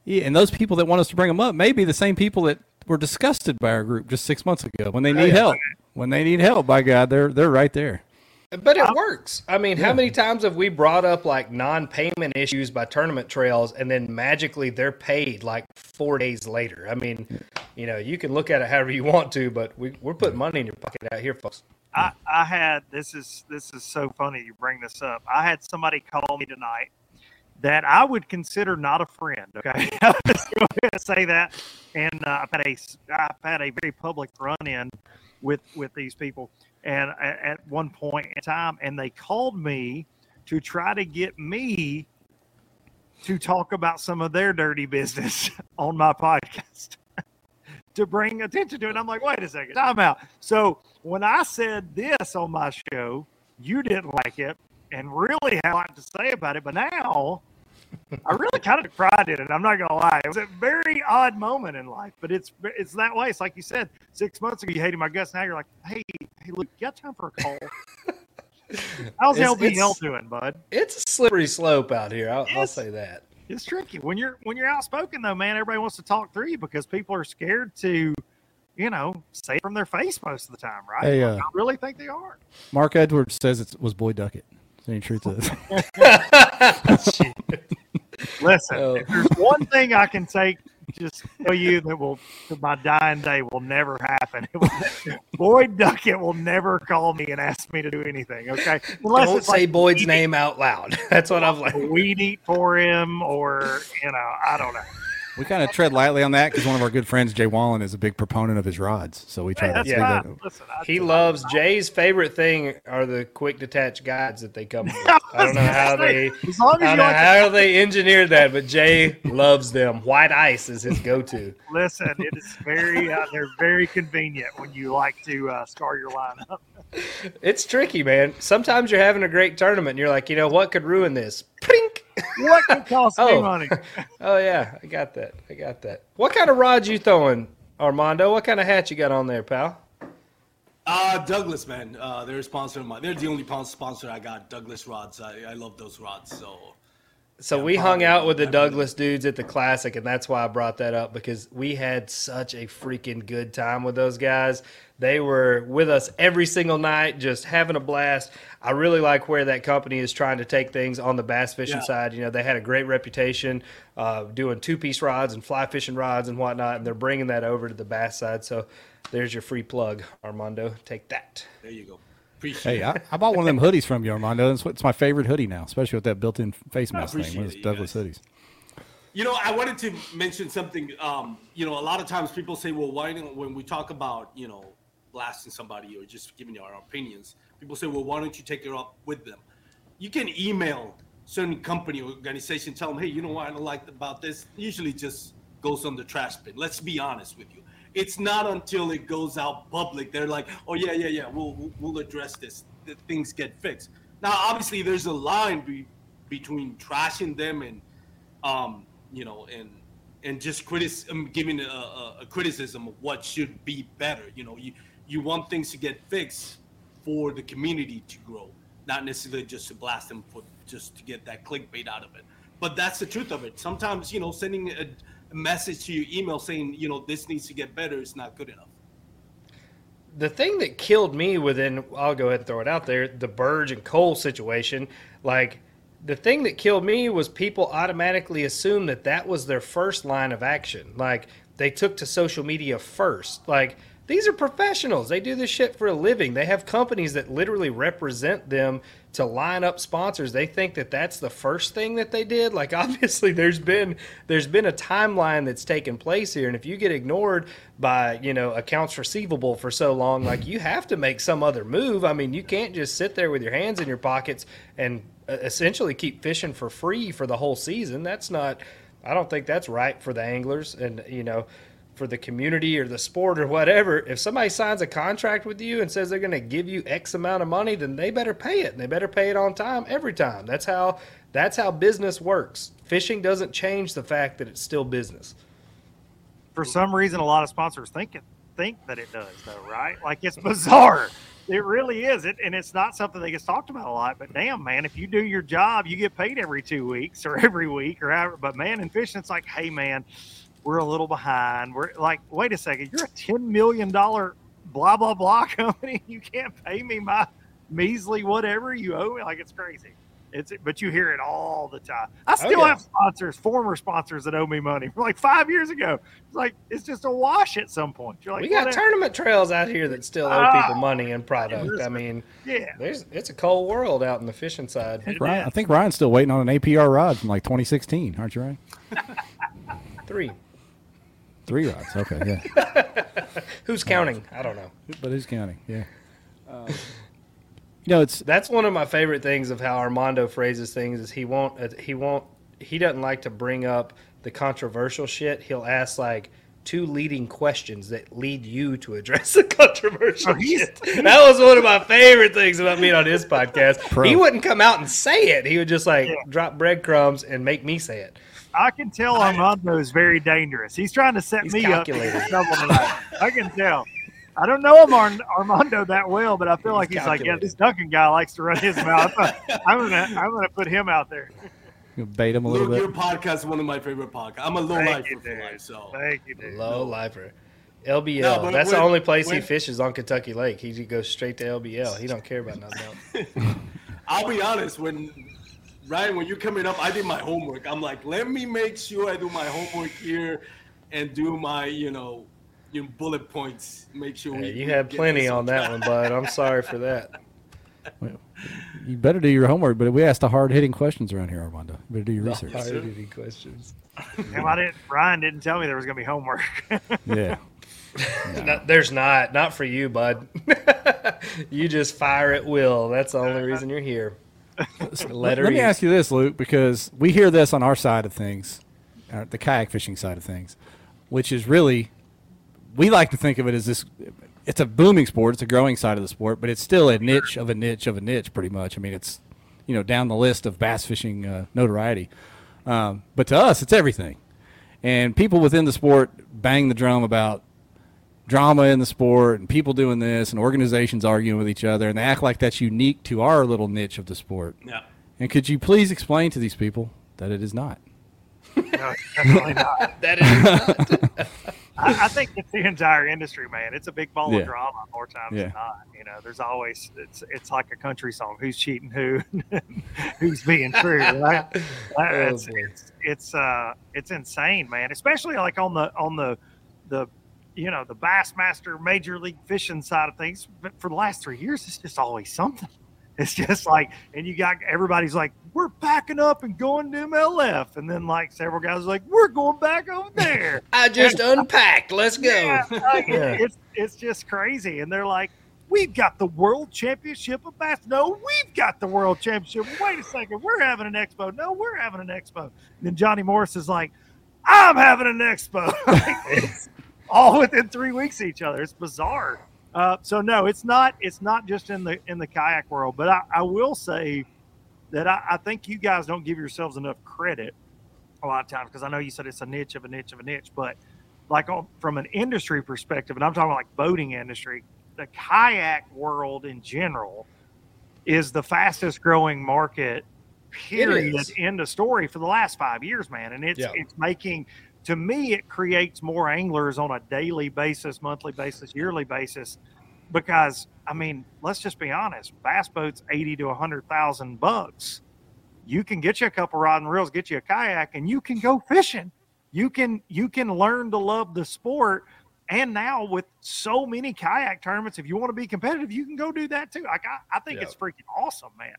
Yeah, and those people that want us to bring them up may be the same people that were disgusted by our group just six months ago when they oh, need help. When they need help, by God, they're they're right there. But it works. I mean, how many times have we brought up like non-payment issues by tournament trails, and then magically they're paid like four days later? I mean, you know, you can look at it however you want to, but we, we're putting money in your pocket out here, folks. I, I had this is this is so funny you bring this up. I had somebody call me tonight that I would consider not a friend. Okay, I'll just go ahead and say that. And uh, I've had a I've had a very public run in with with these people, and at, at one point in time, and they called me to try to get me to talk about some of their dirty business on my podcast to bring attention to it. I'm like, wait a second, time out. So when I said this on my show, you didn't like it and really had a lot to say about it. But now I really kind of took pride in it. I'm not gonna lie. It was a very odd moment in life, but it's it's that way. It's like you said, six months ago you hated my guts. Now you're like, hey, hey, look, you got time for a call? How's It's- LBL it's- doing, bud? It's a slippery slope out here. I'll, I'll say that. It's tricky when you're when you're outspoken though, man. Everybody wants to talk through you because people are scared to, you know, say it from their face most of the time, right? Hey, Like, uh, I really think they are. Mark Edwards says it was Boyd Duckett. Is there any truth to this? Listen, Oh. if there's one thing I can take, just tell you that will that my dying day will never happen. It will, Boyd Duckett will never call me and ask me to do anything. Okay, unless Don't say like Boyd's weed name out loud. That's what I've like. learned. Weed eat for him, or you know, I don't know. We kind of tread lightly on that because one of our good friends, Jay Wallen, is a big proponent of his rods. So we try Hey, to Yeah. that. Listen, He loves Jay's favorite thing are the quick detach guides that they come with. I don't know how they As long I as don't you know like to how they engineered that, but Jay loves them. White ice is his go-to. listen, it is very uh, they're very convenient when you like to uh, scar your lineup. It's tricky, man. Sometimes you're having a great tournament and you're like, you know what could ruin this? Prink. What can cost me Oh. money? Oh yeah, I got that. I got that. What kind of rods you throwing, Armando? What kind of hat you got on there, pal? Uh, Douglas, man. Uh, they're a sponsor of mine. They're the only sponsor I got. Douglas rods. I, I love those rods. So So Yeah, we hung out with the Douglas dudes at the Classic, and that's why I brought that up because we had such a freaking good time with those guys. They were with us every single night, just having a blast. I really like where that company is trying to take things on the bass fishing Yeah. side. You know, they had a great reputation uh, doing two piece rods and fly fishing rods and whatnot, and they're bringing that over to the bass side. So there's your free plug, Armando. Take that. there you go. Appreciate Hey. I, I bought one of them hoodies from you, Armando. It's, it's my favorite hoodie now, especially with that built-in face mask thing. One appreciate of those Douglas guys. hoodies. You know, I wanted to mention something. Um, you know, a lot of times people say, well, why don't when we talk about, you know, blasting somebody or just giving our opinions, people say, well, why don't you take it up with them? You can email certain company or organization, tell them, hey, you know what I don't like about this? Usually just goes on the trash bin. Let's be honest with you. It's not until it goes out public they're like, oh yeah, yeah, yeah, we'll we'll, address this. The things get fixed. Now, obviously, there's a line be, between trashing them and um, you know, and and just critis- um, giving a, a, a criticism of what should be better. You know, you you want things to get fixed for the community to grow, not necessarily just to blast them for just to get that clickbait out of it. But that's the truth of it. Sometimes, you know, sending a message to your email saying, you know, this needs to get better it's not good enough. the thing that killed me within I'll go ahead and throw it out there, the Burge and Cole situation, like the thing that killed me was people automatically assumed that that was their first line of action. Like they took to social media first. Like these are professionals. They do this shit for a living. They have companies that literally represent them to line up sponsors. They think that that's the first thing that they did. Like obviously there's been there's been a timeline that's taken place here and if you get ignored by, you know, accounts receivable for so long, like you have to make some other move. I mean, you can't just sit there with your hands in your pockets and uh, essentially keep fishing for free for the whole season. That's not I don't think that's right for the anglers and you know for the community or the sport or whatever, if somebody signs a contract with you and says they're going to give you X amount of money, then they better pay it and they better pay it on time every time. That's how that's how business works. Fishing doesn't change the fact that it's still business. For some reason, a lot of sponsors think it think that it does, though, right? Like it's bizarre. It really is. It and it's not something that gets talked about a lot. But damn, man, if you do your job, you get paid every two weeks or every week or however. But man, in fishing, it's like, hey, man, we're a little behind. We're like, wait a second, you're a ten million dollar blah blah blah company. You can't pay me my measly whatever you owe me. Like it's crazy. It's but you hear it all the time. I still yeah. have sponsors, former sponsors that owe me money from like five years ago. It's like it's just a wash at some point. You're like, we got whatever. tournament trails out here that still owe Ah. people money and product. I mean, yeah. there's it's a cold world out in the fishing side. I think, Ryan. I think Ryan's still waiting on an APR rod from like 2016, aren't you, Ryan? Three. Three rods. Okay, yeah. Who's counting? I don't know. but who's counting? Yeah. you know, it's That's one of my favorite things of how Armando phrases things is he won't uh, he won't he doesn't like to bring up the controversial shit. He'll ask like two leading questions that lead you to address the controversial Oh, shit. That was one of my favorite things about being on his podcast. Pro. He wouldn't come out and say it. He would just like Yeah. drop breadcrumbs and make me say it. I can tell Armando is very dangerous. He's trying to set He's me calculated. up for. I can tell. I don't know him Ar- Armando that well, but I feel like he's like, yeah, this Duncan guy likes to run his mouth. I'm gonna, I'm gonna put him out there. bait him a little Luke, your podcast is one of my favorite podcasts. I'm a low Thank lifer you, for dude. life, so Thank you, dude. Low lifer. LBL. No, but That's the only place he fishes on Kentucky Lake. He goes straight to LBL. He don't care about nothing else. I'll be honest. When Ryan, when you're coming up, I did my homework. I'm like, let me make sure I do my homework here and do my, you know, you know, bullet points. Make sure Yeah, we. you we had plenty on that one, bud. I'm sorry for that. Well, You better do your homework, but we ask the hard hitting questions around here, Armando. You better do your research. Hard-hitting questions. Damn, I didn't. Ryan didn't tell me there was gonna be homework. Yeah. No, there's not. Not for you, bud. you just fire at will. That's the only uh, reason you're here. Let Let me ask you this, Luke, because we hear this on our side of things, uh, the kayak fishing side of things, which is really, we like to think of it as this. It's a booming sport. It's a growing side of the sport, but it's still a niche of a niche of a niche, pretty much. I mean, it's you know down the list of bass fishing uh, notoriety. Um, but to us, it's everything. And people within the sport bang the drum about drama in the sport and people doing this and organizations arguing with each other, and they act like that's unique to our little niche of the sport. Yeah. And could you please explain to these people that it is not? no, definitely not. That is I, I think it's the entire industry, man. It's a big ball Yeah. of drama more times Yeah. than not. You know, there's always it's it's like a country song. Who's cheating who? who's being true? Right? it's, it's it's uh it's insane, man. Especially like on the on the the you know the Bassmaster Major League Fishing side of things. But for the last three years, it's just always something. It's just like, and you got everybody's like, we're packing up and going to MLF, and then like several guys are like, we're going back over there. I just unpacked. Let's go. Yeah, like, Yeah. It's it's just crazy, and they're like, "We've got the world championship of bass." No, we've got the world championship. Wait a second, we're having an expo. No, we're having an expo. And then Johnny Morris is like, "I'm having an expo." All within three weeks of each other. It's bizarre. Uh, so no, it's not. It's not just in the in the kayak world, but I, I will say that I, I think you guys don't give yourselves enough credit a lot of times because I know you said it's a niche of a niche of a niche, but like on, from an industry perspective, and I'm talking like boating industry, the kayak world in general is the fastest growing market. Period. End of story for the last five years, man, and it's Yeah. it's making. To me, it creates more anglers on a daily basis, monthly basis, yearly basis, because I mean, let's just be honest. Bass boats eighty to hundred thousand bucks. You can get you a couple rod and reels, get you a kayak, and you can go fishing you can you can learn to love the sport and now with so many kayak tournaments if you want to be competitive you can go do that too like i, I think Yeah. it's freaking awesome man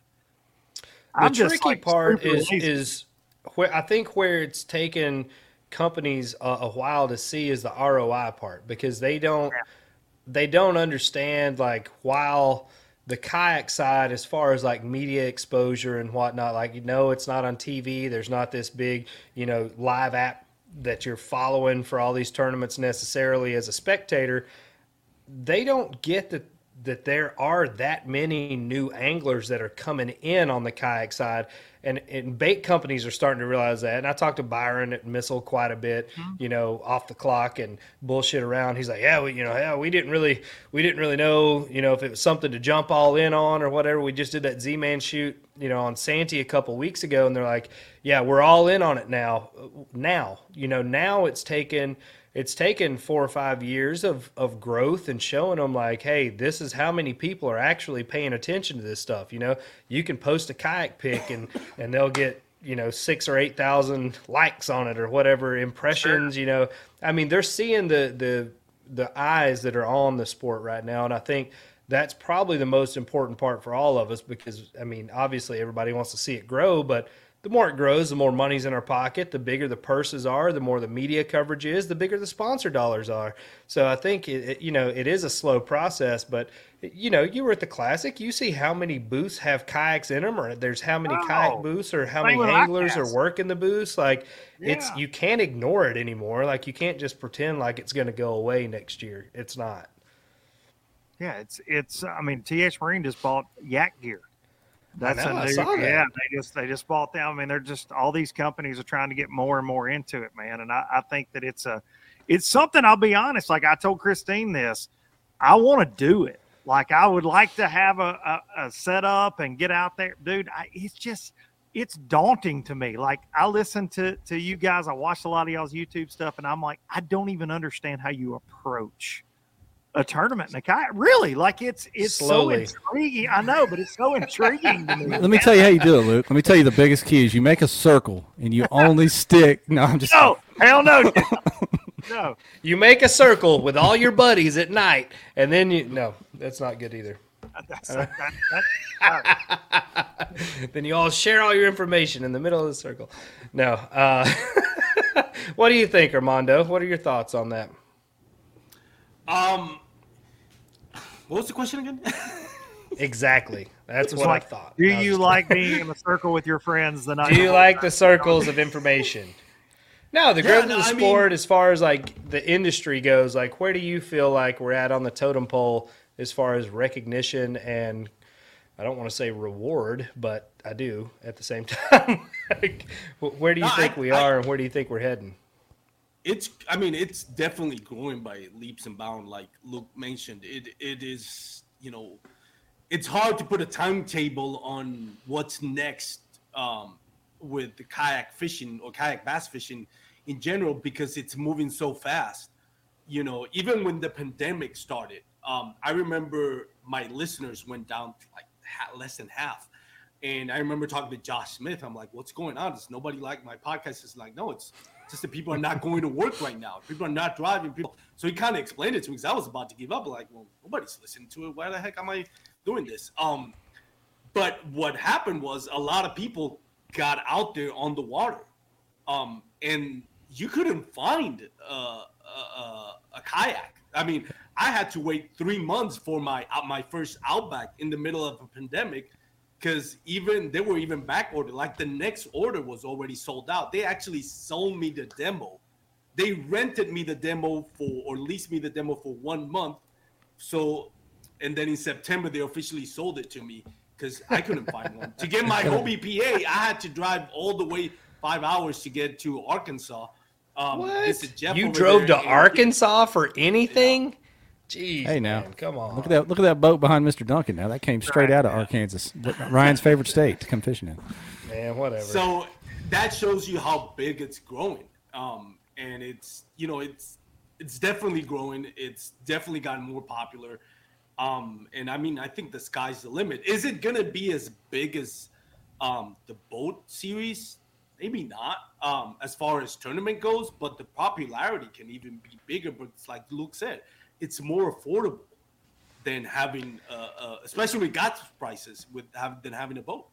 the I'm just, tricky like, part is lazy. is where I think where it's taken companies a, a while to see is the ROI part because they don't they don't understand like while the kayak side as far as like media exposure and whatnot like you know it's not on TV there's not this big you know live app that you're following for all these tournaments necessarily as a spectator they don't get that that there are that many new anglers that are coming in on the kayak side. And, and bait companies are starting to realize that. And i talked to byron at missile quite a bit mm-hmm. you know off the clock and bullshit around. He's like yeah we you know yeah we didn't really we didn't really know you know if it was something to jump all in on or whatever. We just did that z-man shoot you know on santee a couple weeks ago. And they're like yeah we're all in on it now now you know now it's taken it's taken four or five years of, of growth and showing them like, hey, this is how many people are actually paying attention to this stuff. You know, you can post a kayak pic and and they'll get you know six or eight thousand likes on it or whatever impressions. You know, I mean they're seeing the the the eyes that are on the sport right now, and I think that's probably the most important part for all of us because I mean obviously everybody wants to see it grow, but the more it grows, the more money's in our pocket, the bigger the purses are, the more the media coverage is, the bigger the sponsor dollars are. So I think it, it- you know it is a slow process, but you know you were at the classic, you see how many booths have kayaks in them, or there's how many Oh, kayak booths, or how many anglers are working the booths. Like it's you can't ignore it anymore. Like you can't just pretend like it's going to go away next year. It's not. yeah it's it's i mean th marine just bought yak gear that's know, a new, that. yeah they just they just bought them i mean they're just all these companies are trying to get more and more into it man and i, I think that it's a it's something i'll be honest like i told kristine this i want to do it like i would like to have a, a, a setup and get out there dude I, it's just it's daunting to me. Like I listen to to you guys, I watch a lot of y'all's YouTube stuff, and I'm like, I don't even understand how you approach a tournament in a kayak. Really, like it's it's Slowly. so intriguing. I know, but it's so intriguing to me. Let me tell you how you do it, Luke. Let me tell you the biggest key is you make a circle and you only stick. No, I'm just. No, hell no, no. You make a circle with all your buddies at night, and then you no, that's not good either. That's, that, that, all right. then you all share all your information in the middle of the circle. No. Uh, what do you think, Armando? What are your thoughts on that? Um, what was the question again? Exactly. That's what like, I thought. Do I you like being in a circle with your friends the night? Do you like the circles of information? No, the Yeah, growth no, of the I mean- sport, as far as like the industry goes, like where do you feel like we're at on the totem pole as far as recognition and I don't want to say reward, but I do at the same time. like, where do you No, think I- we I- are, and where do you think we're heading? It's i mean it's definitely growing by leaps and bounds like luke mentioned. It it is you know it's hard to put a timetable on what's next um, with the kayak fishing or kayak bass fishing in general because it's moving so fast. You know even when the pandemic started um, i remember my listeners went down like ha- less than half. And i remember talking to josh smith. I'm like what's going on? Is nobody like my podcast? Is like no it's just that people are not going to work right now. People are not driving people so he kind of explained it to me because i was about to give up like well nobody's listening to it. Why the heck am i doing this? Um but what happened was a lot of people got out there on the water um and you couldn't find uh, a, a, a kayak. I mean i had to wait three months for my uh, my first outback in the middle of a pandemic because even they were even back ordered like the next order was already sold out. They actually sold me the demo. They rented me the demo for or leased me the demo for one month. So and then in september they officially sold it to me because i couldn't find one. To get my obpa i had to drive all the way five hours to get to arkansas. Um, this is Jeff You drove to Arkansas. For anything? Jeez, Hey, now. man, come on. Look at that! Look at that boat behind Mr. Duncan. Now that came straight out of Arkansas, Ryan's favorite state to come fishing in. man, whatever. So that shows you how big it's growing. Um, and it's you know it's it's definitely growing. It's definitely gotten more popular. Um, and I mean I think the sky's the limit. Is it gonna be as big as um, the boat series? Maybe not. Um, as far as tournament goes, but the popularity can even be bigger. But it's like Luke said, it's more affordable than having, uh, uh, especially with gas prices, with have, than having a boat.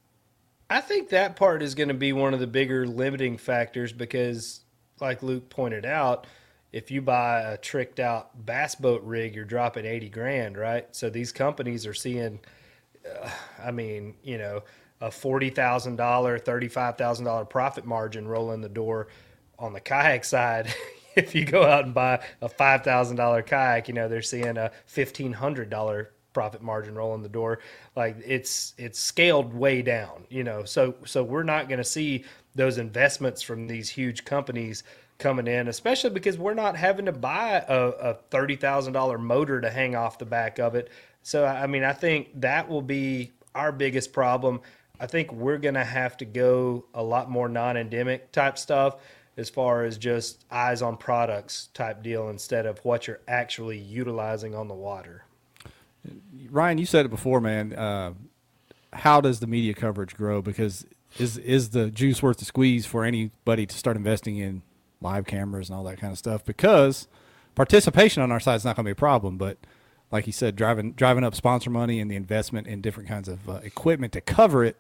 I think that part is going to be one of the bigger limiting factors because, like Luke pointed out, if you buy a tricked out bass boat rig, you're dropping 80 grand, right? So these companies are seeing, uh, I mean, you know, a $40,000, $35,000 profit margin rolling the door on the kayak side. if you go out and buy a $5,000 kayak, you know, they're seeing a $1,500 profit margin roll in the door. Like it's, it's scaled way down, you know, so, so we're not going to see those investments from these huge companies coming in, especially because we're not having to buy a, a $30,000 motor to hang off the back of it. So, I mean, I think that will be our biggest problem. I think we're going to have to go a lot more non endemic type stuff as far as just eyes on products type deal instead of what you're actually utilizing on the water. Ryan, you said it before, man. Uh, how does the media coverage grow? Because is is the juice worth the squeeze for anybody to start investing in live cameras and all that kind of stuff? Because participation on our side is not going to be a problem, but like you said, driving driving up sponsor money and the investment in different kinds of uh, equipment to cover it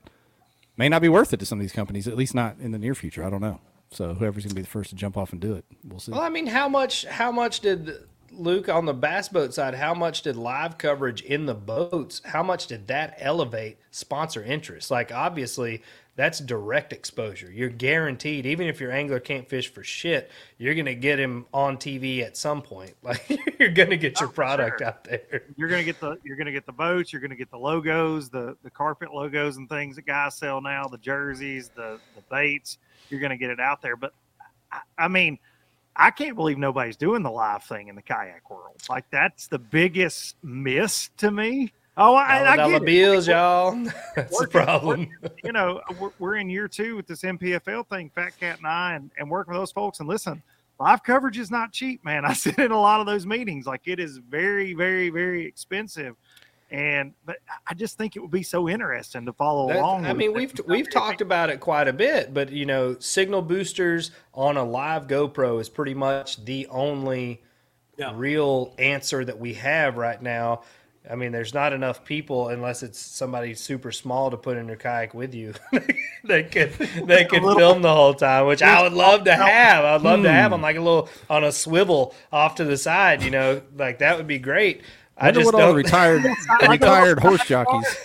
may not be worth it to some of these companies. At least not in the near future. I don't know. So whoever's going to be the first to jump off and do it, we'll see. Well, I mean, how much? How much did Luke on the bass boat side? How much did live coverage in the boats? How much did that elevate sponsor interest? Like, obviously, that's direct exposure. You're guaranteed, even if your angler can't fish for shit, you're gonna get him on TV at some point. Like, you're gonna get your Oh, product sure. out there. You're gonna get the you're gonna get the boats. You're gonna get the logos, the the carpet logos and things that guys sell now, the jerseys, the the baits. You're gonna get it out there. But I, I mean, I can't believe nobody's doing the live thing in the kayak world. Like that's the biggest miss to me. Oh, I, I get it. bills, y'all. That's the Working- problem. you know, we're, we're in year two with this MPFL thing, Fat Cat and I, and, and working with those folks. And listen, live coverage is not cheap, man. I sit in a lot of those meetings. Like it is very, very, very expensive. And but I just think it would be so interesting to follow That- along. I with mean, we've we've talked about it quite a bit, but you know, signal boosters on a live GoPro is pretty much the only Yeah. real answer that we have right now. I mean, there's not enough people unless it's somebody super small to put in their kayak with you. they could they could film the whole time, which I would love to have. I'd love to Hmm. have them like a little on a swivel off to the side. You know, like that would be great. I wonder just what all the don't. retired the retired horse jockeys.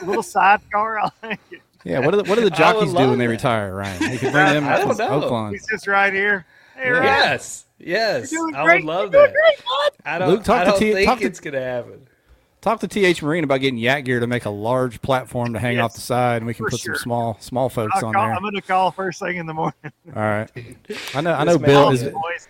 a little sidecar. I like it. Yeah, what do the, what do the jockeys do when love they retire, Ryan? You could bring them I don't to know. Oaklawn. He's just right here. Hey, Ryan. Yes, yes, I great. would love You're that. great. I don't, Luke, talk I to don't T- think talk to- it's gonna happen. Talk to TH Marine about getting yak gear to make a large platform to hang Yes, off the side, and we can put sure. some small small folks I'll on call, there. I'm going to call first thing in the morning. All right. I know. I know Bill is- is. Boys.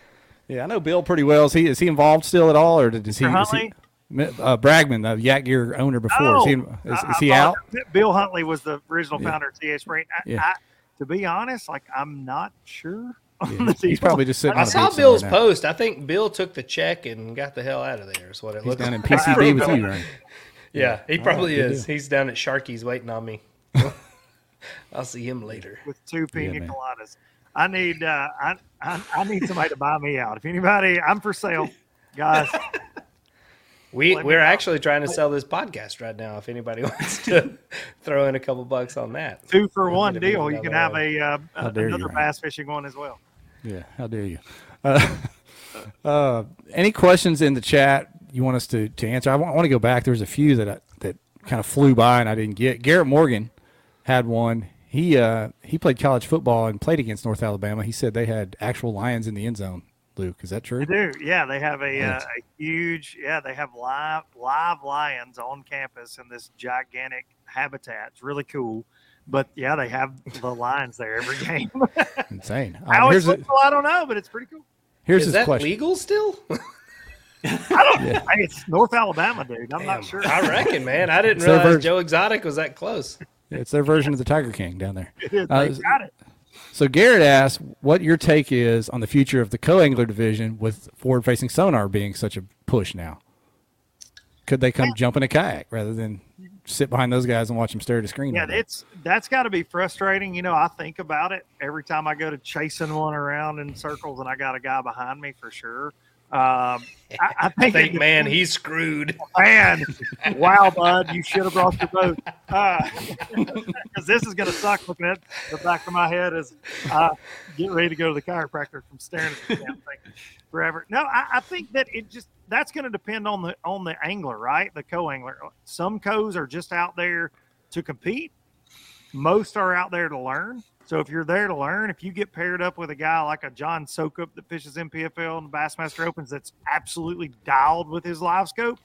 Yeah, I know Bill pretty well. Is he is he involved still at all, or does he? Mr. Is he Huntley? Uh, Bragman, the yak gear owner before, is he, is, is he out? Bill Huntley was the original Yeah. founder of TH Marine. I, Yeah. I, to be honest, like I'm not sure. Yeah, he's probably just sitting. I on saw beach Bill's now. post. I think Bill took the check and got the hell out of there. Is what it looked like. He's looks down in. PCB with you, right? Yeah, he probably good is. deal. He's down at Sharky's waiting on me. I'll see him later. with two pina man. coladas. I need uh, I, I I need somebody to buy me out. If anybody, I'm for sale, guys. We Let me we're know. actually trying to sell this podcast right now. If anybody wants to throw in a couple bucks on that, Two for one get a meeting deal. You can have road. a uh, How dare you, another Ryan. bass fishing one as well. Yeah, how dare you? Uh, uh, any questions in the chat you want us to, to answer? I want, I want to go back. There was a few that I, that kind of flew by and I didn't get. Garrett Morgan had one. He uh, he played college football and played against North Alabama. He said they had actual lions in the end zone. Luke, is that true? They do. Yeah, they have a, uh, a huge. Yeah, they have live live lions on campus in this gigantic habitat. It's really cool. But yeah, they have the lions there every game. Insane. Um, How it's legal, I don't know, but it's pretty cool. here's is that question. legal still? I don't. Hey, it's North Alabama, dude. I'm Damn, not sure. I reckon, man. I didn't realize version. Joe Exotic was that close. It's their version of the Tiger King down there. they Uh, got it. So Garrett asked what your take is on the future of the co-angler division with forward-facing sonar being such a push now. Could they come jump in a kayak rather than sit behind those guys and watch them stare at a screen? Yeah, it's that's got to be frustrating. You know, I think about it every time I go to chasing one around in circles, and I got a guy behind me for sure. Um, I, I I think, think, man, he's screwed. man, wow, bud, you should have brought your boat. Because this is going to suck looking at the back of my head as I get ready to go to the chiropractor from staring at the damn thing forever. No, I, I think that it just that's going to depend on the on the angler, right? The co-angler. Some co's are just out there to compete. Most are out there to learn. So if you're there to learn, if you get paired up with a guy like a John Sokup that fishes MPFL and Bassmaster Opens that's absolutely dialed with his live scope,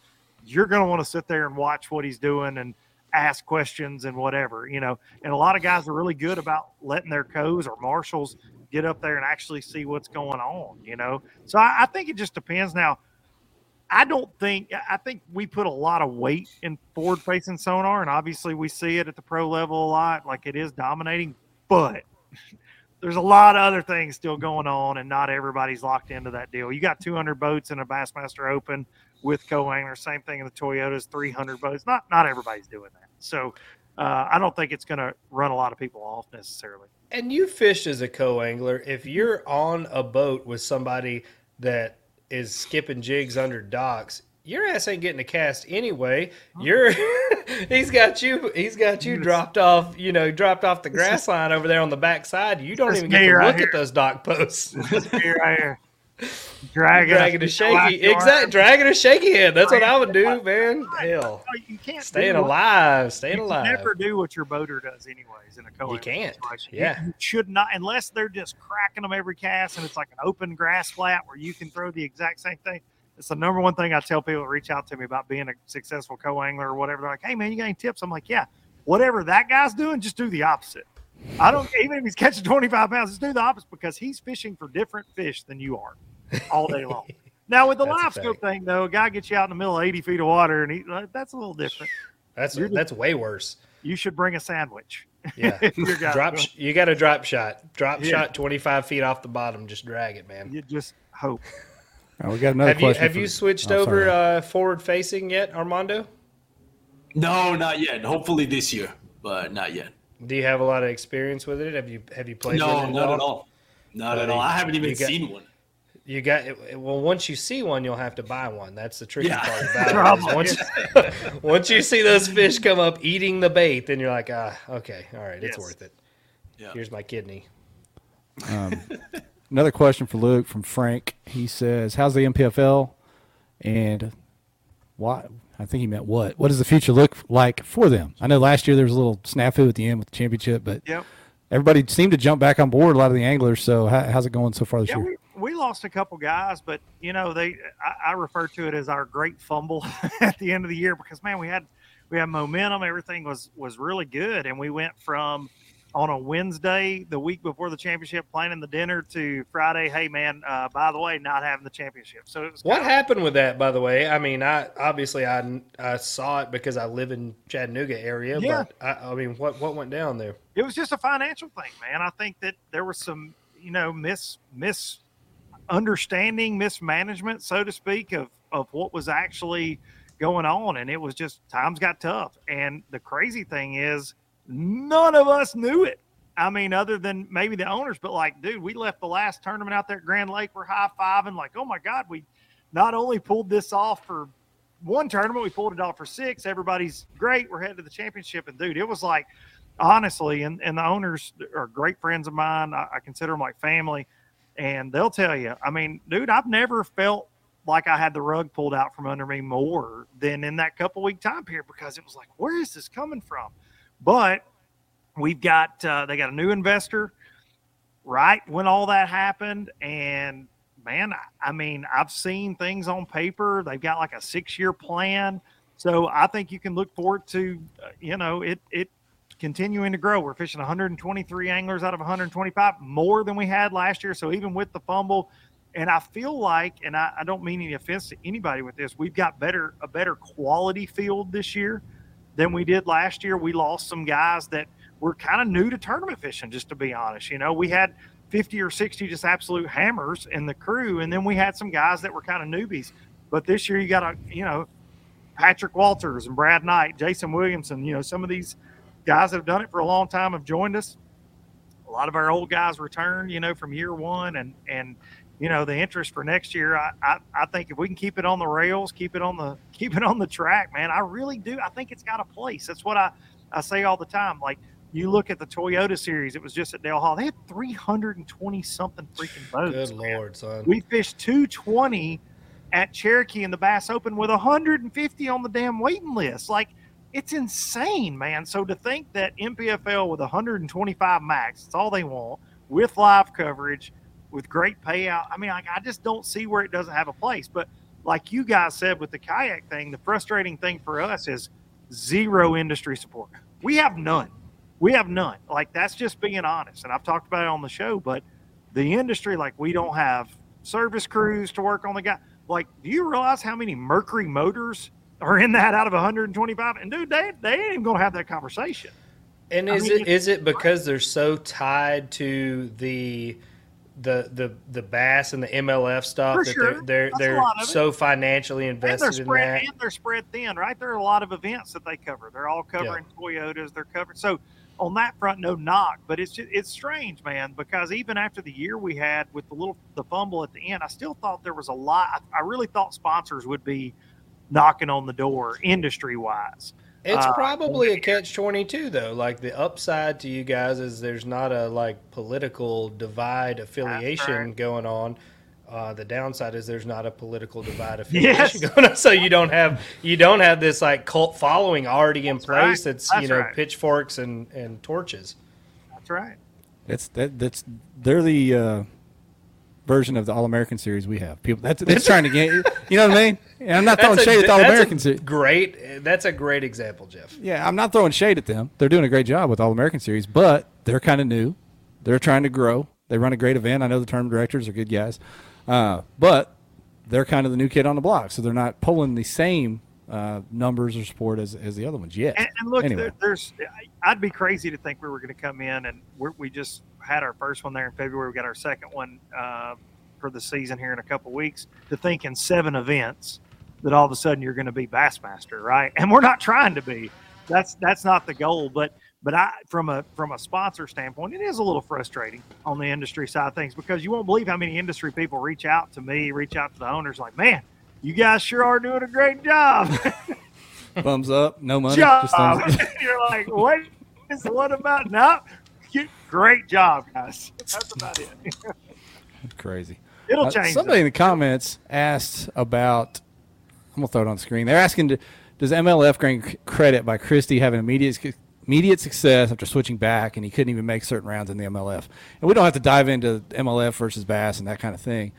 you're going to want to sit there and watch what he's doing and ask questions and whatever, you know. And a lot of guys are really good about letting their co's or marshals get up there and actually see what's going on, you know. So I, I think it just depends. Now, I don't think I think we put a lot of weight in forward facing sonar, and obviously we see it at the pro level a lot, like it is dominating, but there's a lot of other things still going on, and not everybody's locked into that deal. You got 200 boats in a Bassmaster Open with co-angler. Same thing in the Toyotas, 300 boats. Not not everybody's doing that. So uh, I don't think it's going to run a lot of people off necessarily. And you fished as a co-angler. If you're on a boat with somebody that is skipping jigs under docks, your ass ain't getting a cast anyway. You're he's got you he's got you dropped off, you know, dropped off the grass line over there on the back side. You don't even get to right look here. at those dock posts. Here I am, dragging, dragging a shaky exact dragging a shaky head. That's what I would do, man. Hell. Oh, you can't Staying alive, staying you alive. never do what your boater does, anyways. In a co You can't. You- Yeah. you should not unless they're just cracking them every cast and it's like an open grass flat where you can throw the exact same thing. It's the number one thing I tell people that reach out to me about being a successful co-angler or whatever. They're like, "Hey man, you got any tips?" I'm like, "Yeah, whatever that guy's doing, just do the opposite." I don't even if he's catching 25 pounds, just do the opposite because he's fishing for different fish than you are all day long. Now with the That's live scope thing though, a guy gets you out in the middle of 80 feet of water, and he, that's a little different. That's You're that's way worse. You should bring a sandwich. Yeah. Drop. You got a drop shot. Drop Yeah. shot. Twenty five feet off the bottom. Just drag it, man. You just hope. All right, we got another Have you question. have for- you switched oh, over uh, forward facing yet, Armando? No, not yet. Hopefully this year, but not yet. Do you have a lot of experience with it? Have you have you played No, with it not at all. Not at all. I haven't even got- seen one. You got well. Once you see one, you'll have to buy one. That's the tricky Yeah. part about it. Problem. is Once, once you see those fish come up eating the bait, then you're like, ah, okay, all right, it's Yes. worth it. Yeah. Here's my kidney. Another question for Luke from Frank. He says, "How's the MPFL, and why?" I think he meant what. What does the future look like for them? I know last year there was a little snafu at the end with the championship, but Yep. everybody seemed to jump back on board. A lot of the anglers. So how, how's it going so far this Yeah, year? we, we lost a couple guys, but you know they. I, I refer to it as our great fumble at the end of the year because man, we had we had momentum. Everything was was really good, and we went from on a Wednesday the week before the championship planning the dinner to Friday. Hey man, uh, by the way, not having the championship. So it was What kinda- happened with that, by the way? I mean, I obviously I, I saw it because I live in Chattanooga area, Yeah. but I, I mean, what what went down there? it was just a financial thing, man. I think that there was some, you know, mis misunderstanding, mismanagement, so to speak, of of what was actually going on, and it was just times got tough. And the crazy thing is, none of us knew it. I mean, other than maybe the owners, but like, dude, we left the last tournament out there at Grand Lake. We're high fiving, like, oh my god, we not only pulled this off for one tournament, we pulled it off for six. Everybody's great. We're headed to the championship, and dude, it was like honestly, and, and the owners are great friends of mine. I, I consider them like family, and they'll tell you. I mean, dude, I've never felt like I had the rug pulled out from under me more than in that couple week time period because it was like, where is this coming from? But we've got uh, they got a new investor right when all that happened, and man, I, I mean, I've seen things on paper. They've got like a six year plan. So I think you can look forward to, uh, you know, it it continuing to grow. We're fishing 123 anglers out of 125, more than we had last year. So even with the fumble, and I feel like, and I, I don't mean any offense to anybody with this, we've got better a better quality field this year than we did last year. We lost some guys that were kind of new to tournament fishing, just to be honest. You know, we had 50 or 60 just absolute hammers in the crew, and then we had some guys that were kind of newbies. But this year, you got a, you know, Patrick Walters and Brad Knight, Jason Williamson, you know, some of these guys that have done it for a long time have joined us. A lot of our old guys returned, you know, from year one, and and you know the interest for next year. I, I I think if we can keep it on the rails, keep it on the keep it on the track, man, I really do. I think it's got a place. That's what I I say all the time. Like you look at the Toyota series, it was just at Dale Hollow. They had 320 something freaking boats. Good man. lord, son. We fished 220 at Cherokee in the Bass Open with 150 on the damn waiting list. Like, it's insane, man. So to think that MPFL with 125 max, that's all they want, with live coverage, with great payout. I mean, like, I just don't see where it doesn't have a place. But like you guys said with the kayak thing, the frustrating thing for us is zero industry support. We have none. We have none. Like that's just being honest. And I've talked about it on the show, but the industry, like we don't have service crews to work on the guy. Like, do you realize how many Mercury motors are in that out of 125? And dude, they they ain't even gonna have that conversation. And I is mean, it's- is it because they're so tied to the the the the bass and the MLF stuff For that sure. they're they're, they're lot of it. so financially And they're invested in that? and they're spread thin, right? There are a lot of events that they cover. They're all covering Toyotas. They're covering so on that front, no knock. But it's just it's strange, man, because even after the year we had with the little the fumble at the end, I still thought there was a lot. I really thought sponsors would be knocking on the door industry wise. It's Uh, probably a catch twenty two though. Like the upside to you guys is there's not a like political divide affiliation right. going on. Uh, the downside is there's not a political divide affiliation Yes. going on, so you don't have you don't have this like cult following already in place. right. That's, you know right. pitchforks and and torches. That's right. That's that. That's they're the uh, version of the All American series we have. People that's, that's trying to get. You know what I mean? And I'm not throwing a- shade at the All American series. Great, that's a great example, Jeff. Yeah, I'm not throwing shade at them. They're doing a great job with All American series, but they're kind of new. They're trying to grow. They run a great event. I know the term directors are good guys, uh, but they're kind of the new kid on the block, so they're not pulling the same uh, numbers or support as, as the other ones yet. And, and look, Anyway. there, there's. I'd be crazy to think we were going to come in and we're, we just had our first one there in February. We got our second one uh, for the season here in a couple weeks. To think in seven events that all of a sudden you're going to be Bassmaster, right? And we're not trying to be. That's that's not the goal. But but I from a from a sponsor standpoint, it is a little frustrating on the industry side of things because you won't believe how many industry people reach out to me, reach out to the owners, like, man, you guys sure are doing a great job. thumbs up, no money. job. Just up. You're like, what is what about no? You- Great job, guys. That's about it. Crazy. It'll Uh, change. somebody though. in the comments asked about. I'm gonna throw it on the screen. They're asking, does MLF gain credit by Christie having immediate immediate success after switching back, and he couldn't even make certain rounds in the MLF? And we don't have to dive into MLF versus Bass and that kind of thing.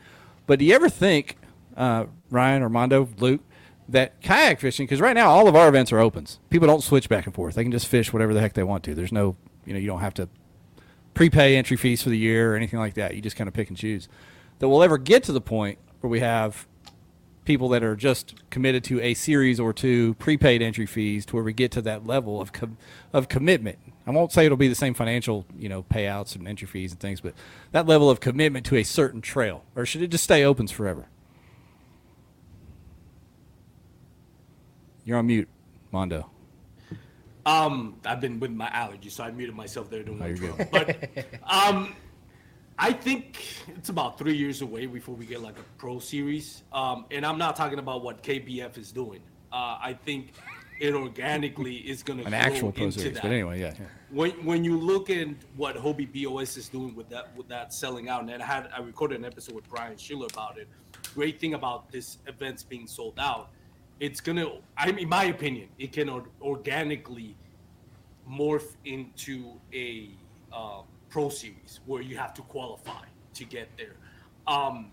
But do you ever think, uh, Ryan, Armando, Luke, that kayak fishing? Because right now all of our events are opens. People don't switch back and forth. They can just fish whatever the heck they want to. There's no, you know, you don't have to prepay entry fees for the year or anything like that. You just kind of pick and choose. That we'll ever get to the point where we have people that are just committed to a series or two prepaid entry fees to where we get to that level of com- of commitment. I won't say it'll be the same financial, you know, payouts and entry fees and things, but that level of commitment to a certain trail, or should it just stay opens forever? You're on mute, Mondo. Um, I've been with my allergies, so I muted myself there doing Oh, my intro. But um, I think it's about three years away before we get like a pro series. Um, and I'm not talking about what KBF is doing. Uh, I think it organically is going to An actual pro series, that. but anyway, yeah. yeah. when when you look at what Hobie BOS is doing with that with that selling out, and I had I recorded an episode with Brian Schiller about it. Great thing about this events being sold out, it's gonna. I mean, in my opinion, it can or- organically morph into a uh, pro series where you have to qualify to get there. Um,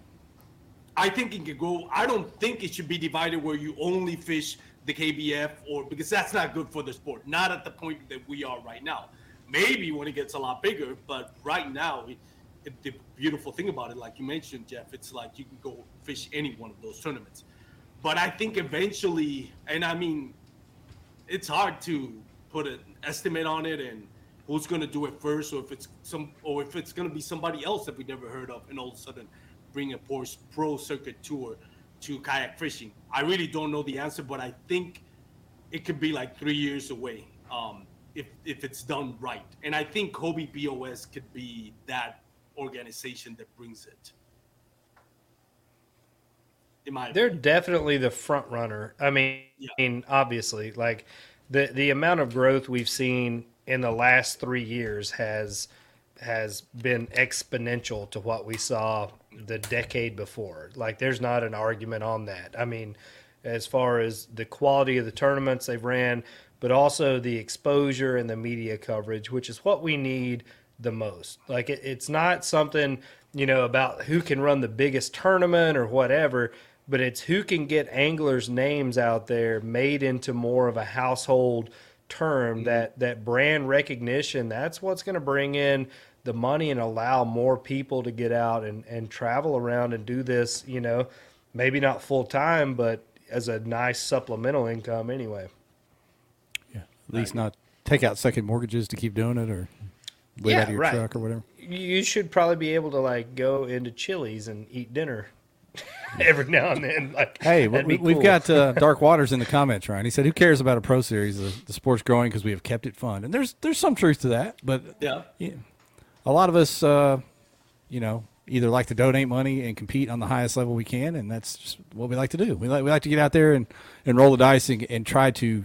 I think it could go. I don't think it should be divided where you only fish the KBF or because that's not good for the sport. Not at the point that we are right now. Maybe when it gets a lot bigger, but right now, it, it- the beautiful thing about it, like you mentioned, Jeff, it's like you can go fish any one of those tournaments. But I think eventually, and I mean, it's hard to put an estimate on it and who's going to do it first, or if it's some, or if it's going to be somebody else that we never heard of, and all of a sudden bring a pro, pro circuit tour to kayak fishing. I really don't know the answer, but I think it could be like three years away um, if if it's done right. And I think Hobie BOS could be that organization that brings it. In my They're opinion. definitely the front runner. I mean, Yeah. I mean, obviously, like the the amount of growth we've seen in the last three years has has been exponential to what we saw the decade before. Like, there's not an argument on that. I mean, as far as the quality of the tournaments they've ran, but also the exposure and the media coverage, which is what we need the most. Like, it, it's not something you know about who can run the biggest tournament or whatever but it's who can get anglers' names out there made into more of a household term mm-hmm. that that brand recognition that's what's going to bring in the money and allow more people to get out and and travel around and do this you know maybe not full time but as a nice supplemental income anyway Yeah. At least not take out second mortgages to keep doing it or live Yeah, out of your right. truck or whatever. you should probably be able to like go into Chili's and eat dinner every now and then like Hey, we, be we've got uh, Dark Waters in the comments, Ryan. He said, "Who cares about a pro series? The, the sport's growing because we have kept it fun." And there's there's some truth to that, but yeah. yeah, a lot of us, uh, you know, either like to donate money and compete on the highest level we can, and that's just what we like to do. We like we like to get out there and, and roll the dice and, and try to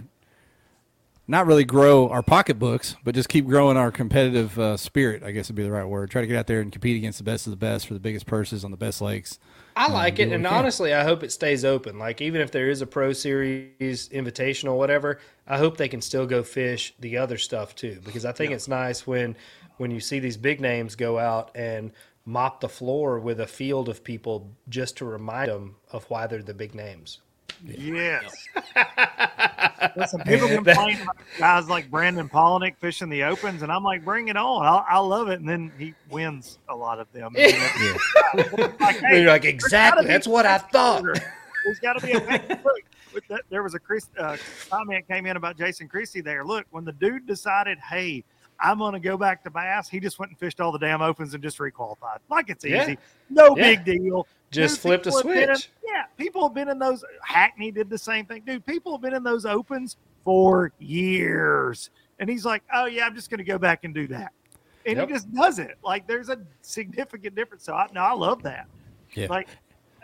not really grow our pocketbooks, but just keep growing our competitive uh, spirit. I guess would be the right word. Try to get out there and compete against the best of the best for the biggest purses on the best lakes. I like it, and honestly, I hope it stays open. Like even if there is a pro series, invitational, whatever, I hope they can still go fish the other stuff too. Because I think it's nice when when you see these big names go out and mop the floor with a field of people just to remind them of why they're the big names. Yes. Listen, people complain about guys like Brandon Palaniuk fishing the opens, and I'm like, bring it on. I, I love it. And then he wins a lot of them. like, hey, You're like, exactly. That's what I thought. There's got to be a pecking order. With that- There was a Chris, uh, comment came in about Jason Christie there. Look, when the dude decided, hey, I'm going to go back to bass, he just went and fished all the damn opens and just requalified. Like it's Yeah. easy. No Yeah. big deal. Just Dude, flipped a people have been in- switch. yeah, people have been in those. Hackney did the same thing, dude. People have been in those opens for years, and he's like, "Oh yeah, I'm just going to go back and do that," and Yep. he just does it. Like there's a significant difference. So I, no, I love that. Yeah. Like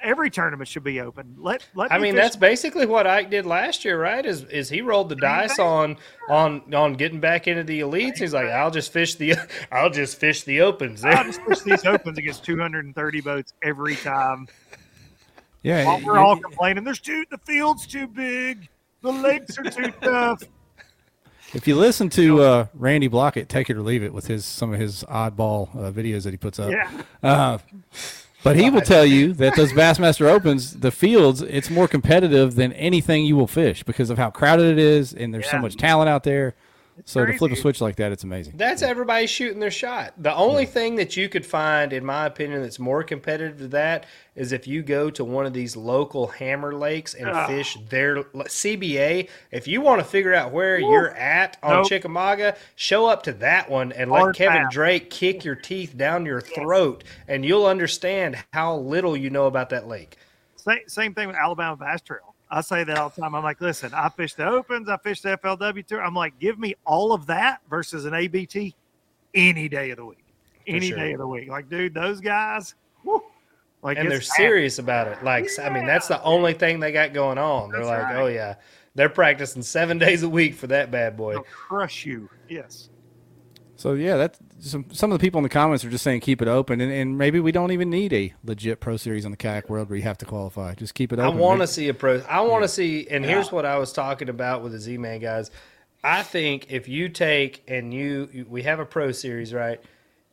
every tournament should be open. Let let. I me mean, fish- that's basically what Ike did last year, right? Is is he rolled the dice on on on getting back into the elites? He's like, I'll just fish the I'll just fish the opens. I'll just fish these opens against 230 boats every time. Yeah, While we're all it- complaining, there's too the field's too big, the lakes are too tough. If you listen to uh, Randy Blaukat, take it or leave it with his some of his oddball uh, videos that he puts up. Yeah. Uh, but he will tell you that those Bassmaster Opens, the fields, it's more competitive than anything you will fish because of how crowded it is, and there's so much talent out there. So to flip a switch like that, it's amazing. That's everybody shooting their shot. The only thing that you could find, in my opinion, that's more competitive to that is if you go to one of these local hammer lakes and Ugh. fish their CBA. If you want to figure out where you're at on Nope. Chickamauga, show up to that one and let Kevin pass. Drake kick your teeth down your throat, and you'll understand how little you know about that lake. Same, same thing with Alabama Bass Trail. I say that all the time. I'm like, listen, I fish the opens, I fish the FLW tour. I'm like, give me all of that versus an ABT any day of the week. Any sure. day of the week. Like, dude, those guys, whew, like, and they're it's serious about it. Like, I mean, that's the only thing they got going on. They're like, oh, right. oh yeah, they're practicing seven days a week for that bad boy. They'll crush you. Yes. So yeah, that's some some of the people in the comments are just saying keep it open, and, and maybe we don't even need a legit pro series on the kayak world where you have to qualify. Just keep it open. I want to see a pro. I want to see, and here's what I was talking about with the Z Man guys. I think if you take and you, you- we have a pro series, right?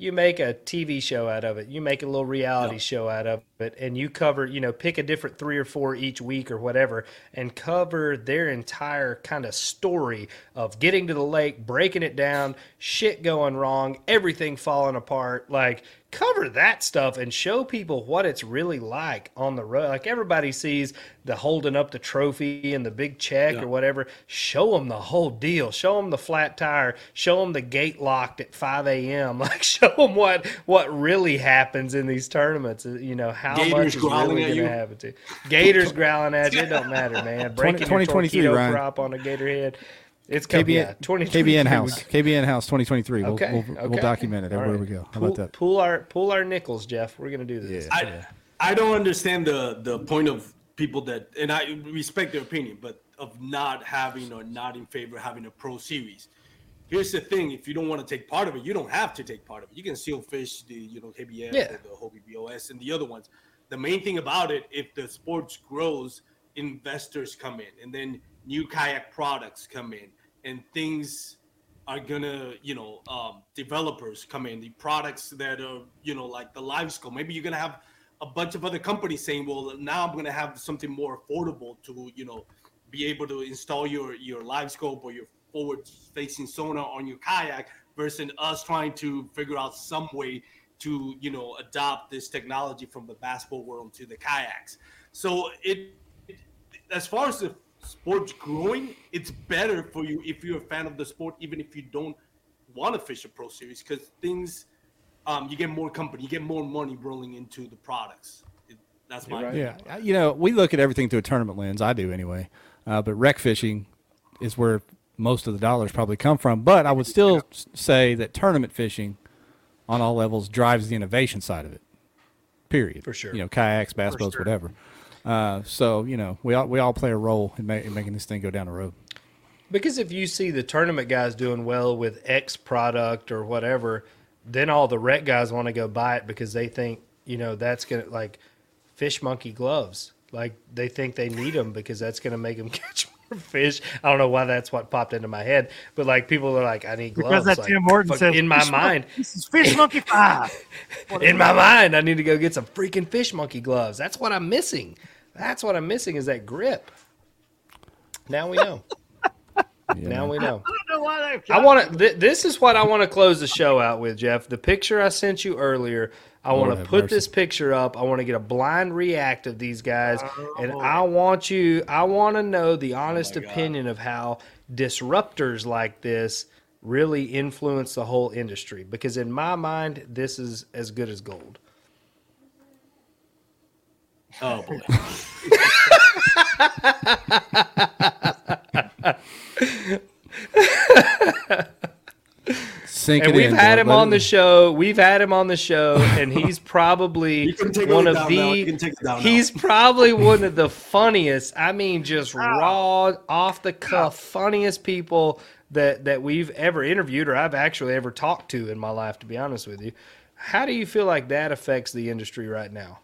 You make a TV show out of it. You make a little reality show out of it, and you cover, you know, pick a different three or four each week or whatever, and cover their entire kind of story of getting to the lake, breaking it down, shit going wrong, everything falling apart. Like, cover that stuff and show people what it's really like on the road. Like everybody sees the holding up the trophy and the big check Yeah. or whatever. Show them the whole deal. Show them the flat tire. Show them the gate locked at 5 a.m. Like show them what what really happens in these tournaments. uh, You know how Gators much is really going to happen to Gators growling at you. It don't matter, man. Breaking your 2023, torpedo Ryan. prop on a gator head. It's coming. KBN, Yeah, 2023 KBN House, KBN House 2023. We'll, Okay, we'll, okay. we'll document it All everywhere right. we go. How Pool, about that? Pool our pool our nickels, Jeff. We're gonna do this. Yeah. I, I don't understand the the point of people that, and I respect their opinion, but of not having or not in favor of having a pro series. Here's the thing: if you don't want to take part of it, you don't have to take part of it. You can still fish the you know KBF Yeah. or the Hobie BOS and the other ones. The main thing about it, if the sports grows, investors come in, and then new kayak products come in, and things are gonna, you know, um, developers come in, the products that are, you know, like the live scope. Maybe you're gonna have a bunch of other companies saying, well, now I'm gonna have something more affordable to, you know, be able to install your your live scope or your forward facing sonar on your kayak versus us trying to figure out some way to, you know, adopt this technology from the bass boat world to the kayaks. So it, it as far as the sport's growing, it's better for you if you're a fan of the sport, even if you don't want to fish a pro series, because things, um, you get more company, you get more money rolling into the products. It, that's my right. Yeah, you know, we look at everything through a tournament lens. I do anyway. Uh, but rec fishing is where most of the dollars probably come from. But I would still s- say that tournament fishing, on all levels, drives the innovation side of it. Period. For sure. You know, kayaks, bass boats, sure. whatever. Uh, so you know, we all we all play a role in, ma- in making this thing go down the road. Because if you see the tournament guys doing well with X product or whatever, then all the rec guys want to go buy it because they think, you know, that's going to like fish monkey gloves. Like they think they need them because that's going to make them catch more fish. I don't know why that's what popped into my head, but like people are like, I need gloves. Because that Like, Tim Horton fuck, says in my "Fish Monkey- mind, this is Fish Monkey Five. in my mind, I need to go get some freaking fish monkey gloves. That's what I'm missing. That's what I'm missing is that grip. Now we know. Yeah, Now we know. I don't know why they. I want to. Th- this is what I want to close the show out with, Jeff. The picture I sent you earlier. I want to put mercy. this picture up. I want to get a blind react of these guys, Oh, and. I want you. I want to know the oh, honest my God. opinion of how disruptors like this really influence the whole industry. Because in my mind, this is as good as gold. Oh boy. Sink and it we've in, had boy. him Let on it- the show. We've had him on the show, and he's probably You can take one of down now. You the. can take it down now. He's probably one of the funniest. I mean, just raw, off the cuff, funniest people that that we've ever interviewed or I've actually ever talked to in my life. To be honest with you, how do you feel like that affects the industry right now?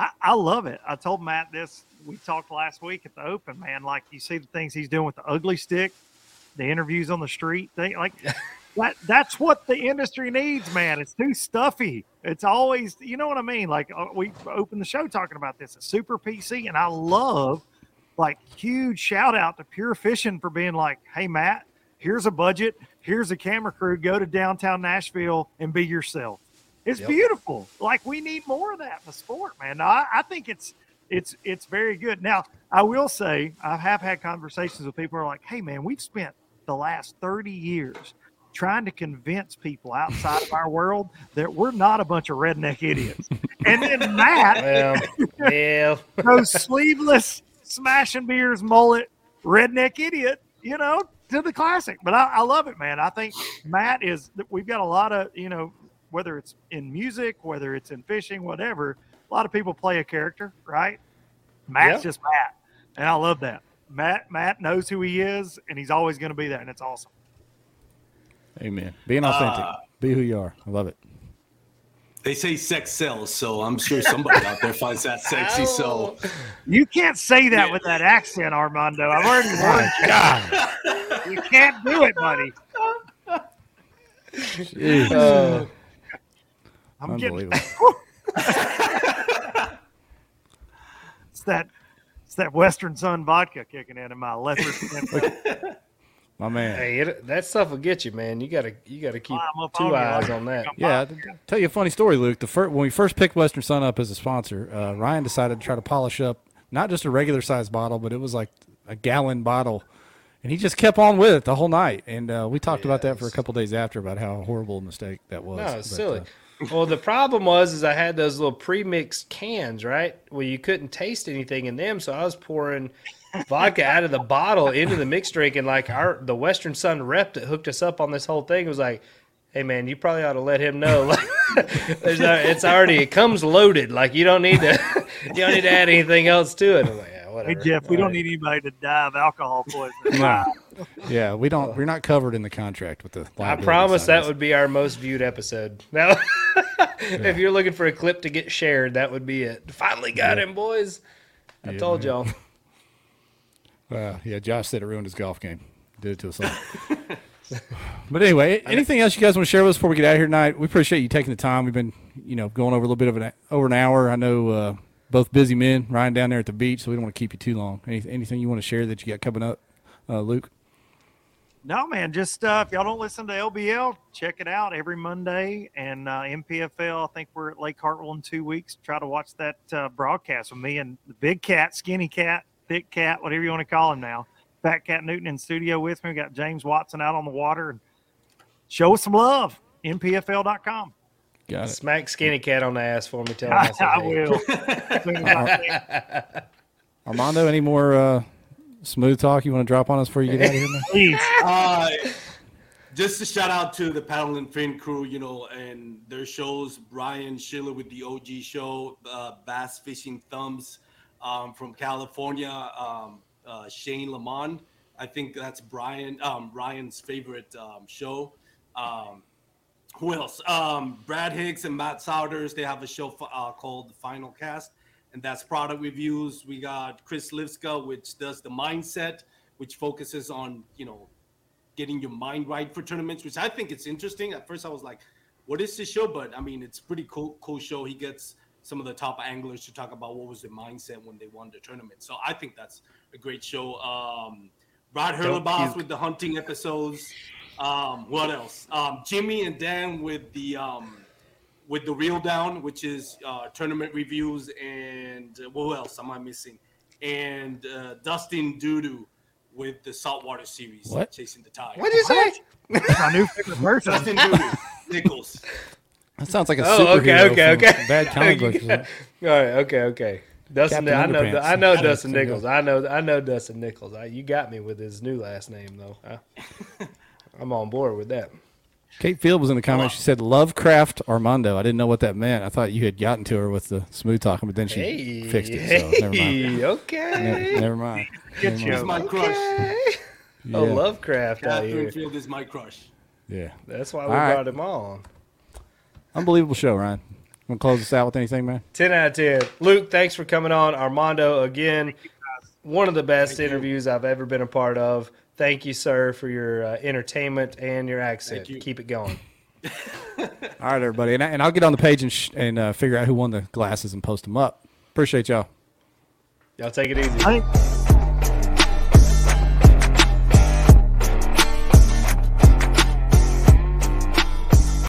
I, I love it. I told Matt this. We talked last week at the Open, man. Like you see the things he's doing with the Ugly Stik, the interviews on the street. They like that. That's what the industry needs, man. It's too stuffy. It's always, you know what I mean. Like uh, we opened the show talking about this. It's super PC, and I love like huge shout out to Pure Fishing for being like, hey Matt, here's a budget, here's a camera crew, go to downtown Nashville and be yourself. It's Yep. beautiful. Like we need more of that in the sport, man. Now, I, I think it's it's it's very good. Now, I will say I have had conversations with people who are like, "Hey, man, we've spent the last thirty years trying to convince people outside of our world that we're not a bunch of redneck idiots." and then Matt, Well, yeah, those sleeveless smashing beers mullet redneck idiot, you know, to the classic. But I, I love it, man. I think Matt is. We've got a lot of you know, whether it's in music, whether it's in fishing, whatever. A lot of people play a character, right? Matt's Yeah. just Matt, and I love that. Matt Matt knows who he is, and he's always going to be that, and it's awesome. Amen. Being authentic. Uh, Be who you are. I love it. They say sex sells, so I'm sure somebody out there finds that sexy. So You can't say that with that accent, Armando. I've already warned you. You can't do it, buddy. Jeez. Uh, I'm getting Unbelievable. It's that it's that Western Son vodka kicking in in my leopard. My man. hey, it, that stuff will get you, man. You gotta you gotta keep I'm up two on you, eyes like- on that. Yeah, tell you a funny story, Luke. The first, when we first picked Western Son up as a sponsor, uh, Ryan decided to try to polish up not just a regular size bottle, but it was like a gallon bottle, and he just kept on with it the whole night. And uh, we talked about that for a Yes. couple days after about how horrible a mistake that was. No, it's But, silly. uh, well, the problem was is I had those little pre-mixed cans, right? Well, you couldn't taste anything in them, so I was pouring vodka out of the bottle into the mixed drink, and like our the Western Son rep that hooked us up on this whole thing was like, "Hey, man, you probably ought to let him know. It's already it comes loaded. Like you don't need to you don't need to add anything else to it." I'm like, yeah, hey. Jeff, we All don't right. need anybody to die of alcohol poisoning. no. yeah, we don't. We're not covered in the contract with the. I promise that would be our most viewed episode. Now, if you're looking for a clip to get shared, that would be it. Finally got him, boys. I Yeah, told man. y'all. this. Uh, yeah, Josh said it ruined his golf game. Did it to us all. but anyway, anything else you guys want to share with us before we get out of here tonight? We appreciate you taking the time. We've been, you know, going over a little bit of an over an hour. I know uh, both busy men, Ryan down there at the beach, so we don't want to keep you too long. Any, anything you want to share that you got coming up, uh, Luke? No, man. Just uh, if y'all don't listen to LBL, check it out every Monday. And uh, NPFL, I think we're at Lake Hartwell in two weeks. Try to watch that uh, broadcast with me and the big cat, skinny cat, thick cat, whatever you want to call him now. Fat Cat Newton in studio with me. We got James Watson out on the water. Show us some love. NPFL.com. Got it. Smack Skinny Cat on the ass for me. Tell him I, I said, I hey. will. As soon as I can. Armando, any more uh, smooth talk you want to drop on us before you get out of here? Man? Please. uh, just a shout out to the Paddle and Fin crew, you know, and their shows. Brian Schiller with the OG show, uh, Bass Fishing Thumbs um, from California. Um, uh, Shane Lamont, I think that's Brian um, Ryan's favorite um, show. Who else? Um, Brad Hicks and Matt Souders. They have a show uh, called The Final Cast, and that's product reviews. We got Chris Livska, which does the mindset, which focuses on you know getting your mind right for tournaments, which I think it's interesting. At first, I was like, "What is this show?" But I mean, it's a pretty cool, cool show. He gets some of the top anglers to talk about what was their mindset when they won the tournament. So I think that's a great show. Um, Brad puke. with the hunting episodes. Um, what else? Um, Jimmy and Dan with the um, with the reel down, which is uh, tournament reviews, and uh, what else am I missing? And uh, Dustin Dudu with the saltwater series, What? chasing the tide. What'd you say? My new favorite person. Dustin Dudu, Nichols. That sounds like a Oh, superhero okay, okay, from okay. Bad comic books. All right, okay, okay. Dustin, Captain I know, Underpants. I know Dustin there Nichols. I know, I know Dustin Nichols. I, you got me with his new last name though. I, I'm on board with that. Kate Field was in the comments. She said Lovecraft Armando. I didn't know what that meant. I thought you had gotten to her with the smooth talking, but then she Hey, fixed it. So never mind. okay. Ne- never mind. Good Never show. mind. He's my crush. Oh, Yeah. Lovecraft out Catherine here. Field is my crush. Yeah. That's why we All right. brought him on. Unbelievable show, Ryan. Want to close this out with anything, man? 10 out of 10. Luke, thanks for coming on. Armando, again, one of the best Thank you. interviews I've ever been a part of. Thank you, sir, for your uh, entertainment and your accent. Thank you. Keep it going. All right, everybody. And, I, and I'll get on the page and, sh- and uh, figure out who won the glasses and post them up. Appreciate y'all. Y'all take it easy. I think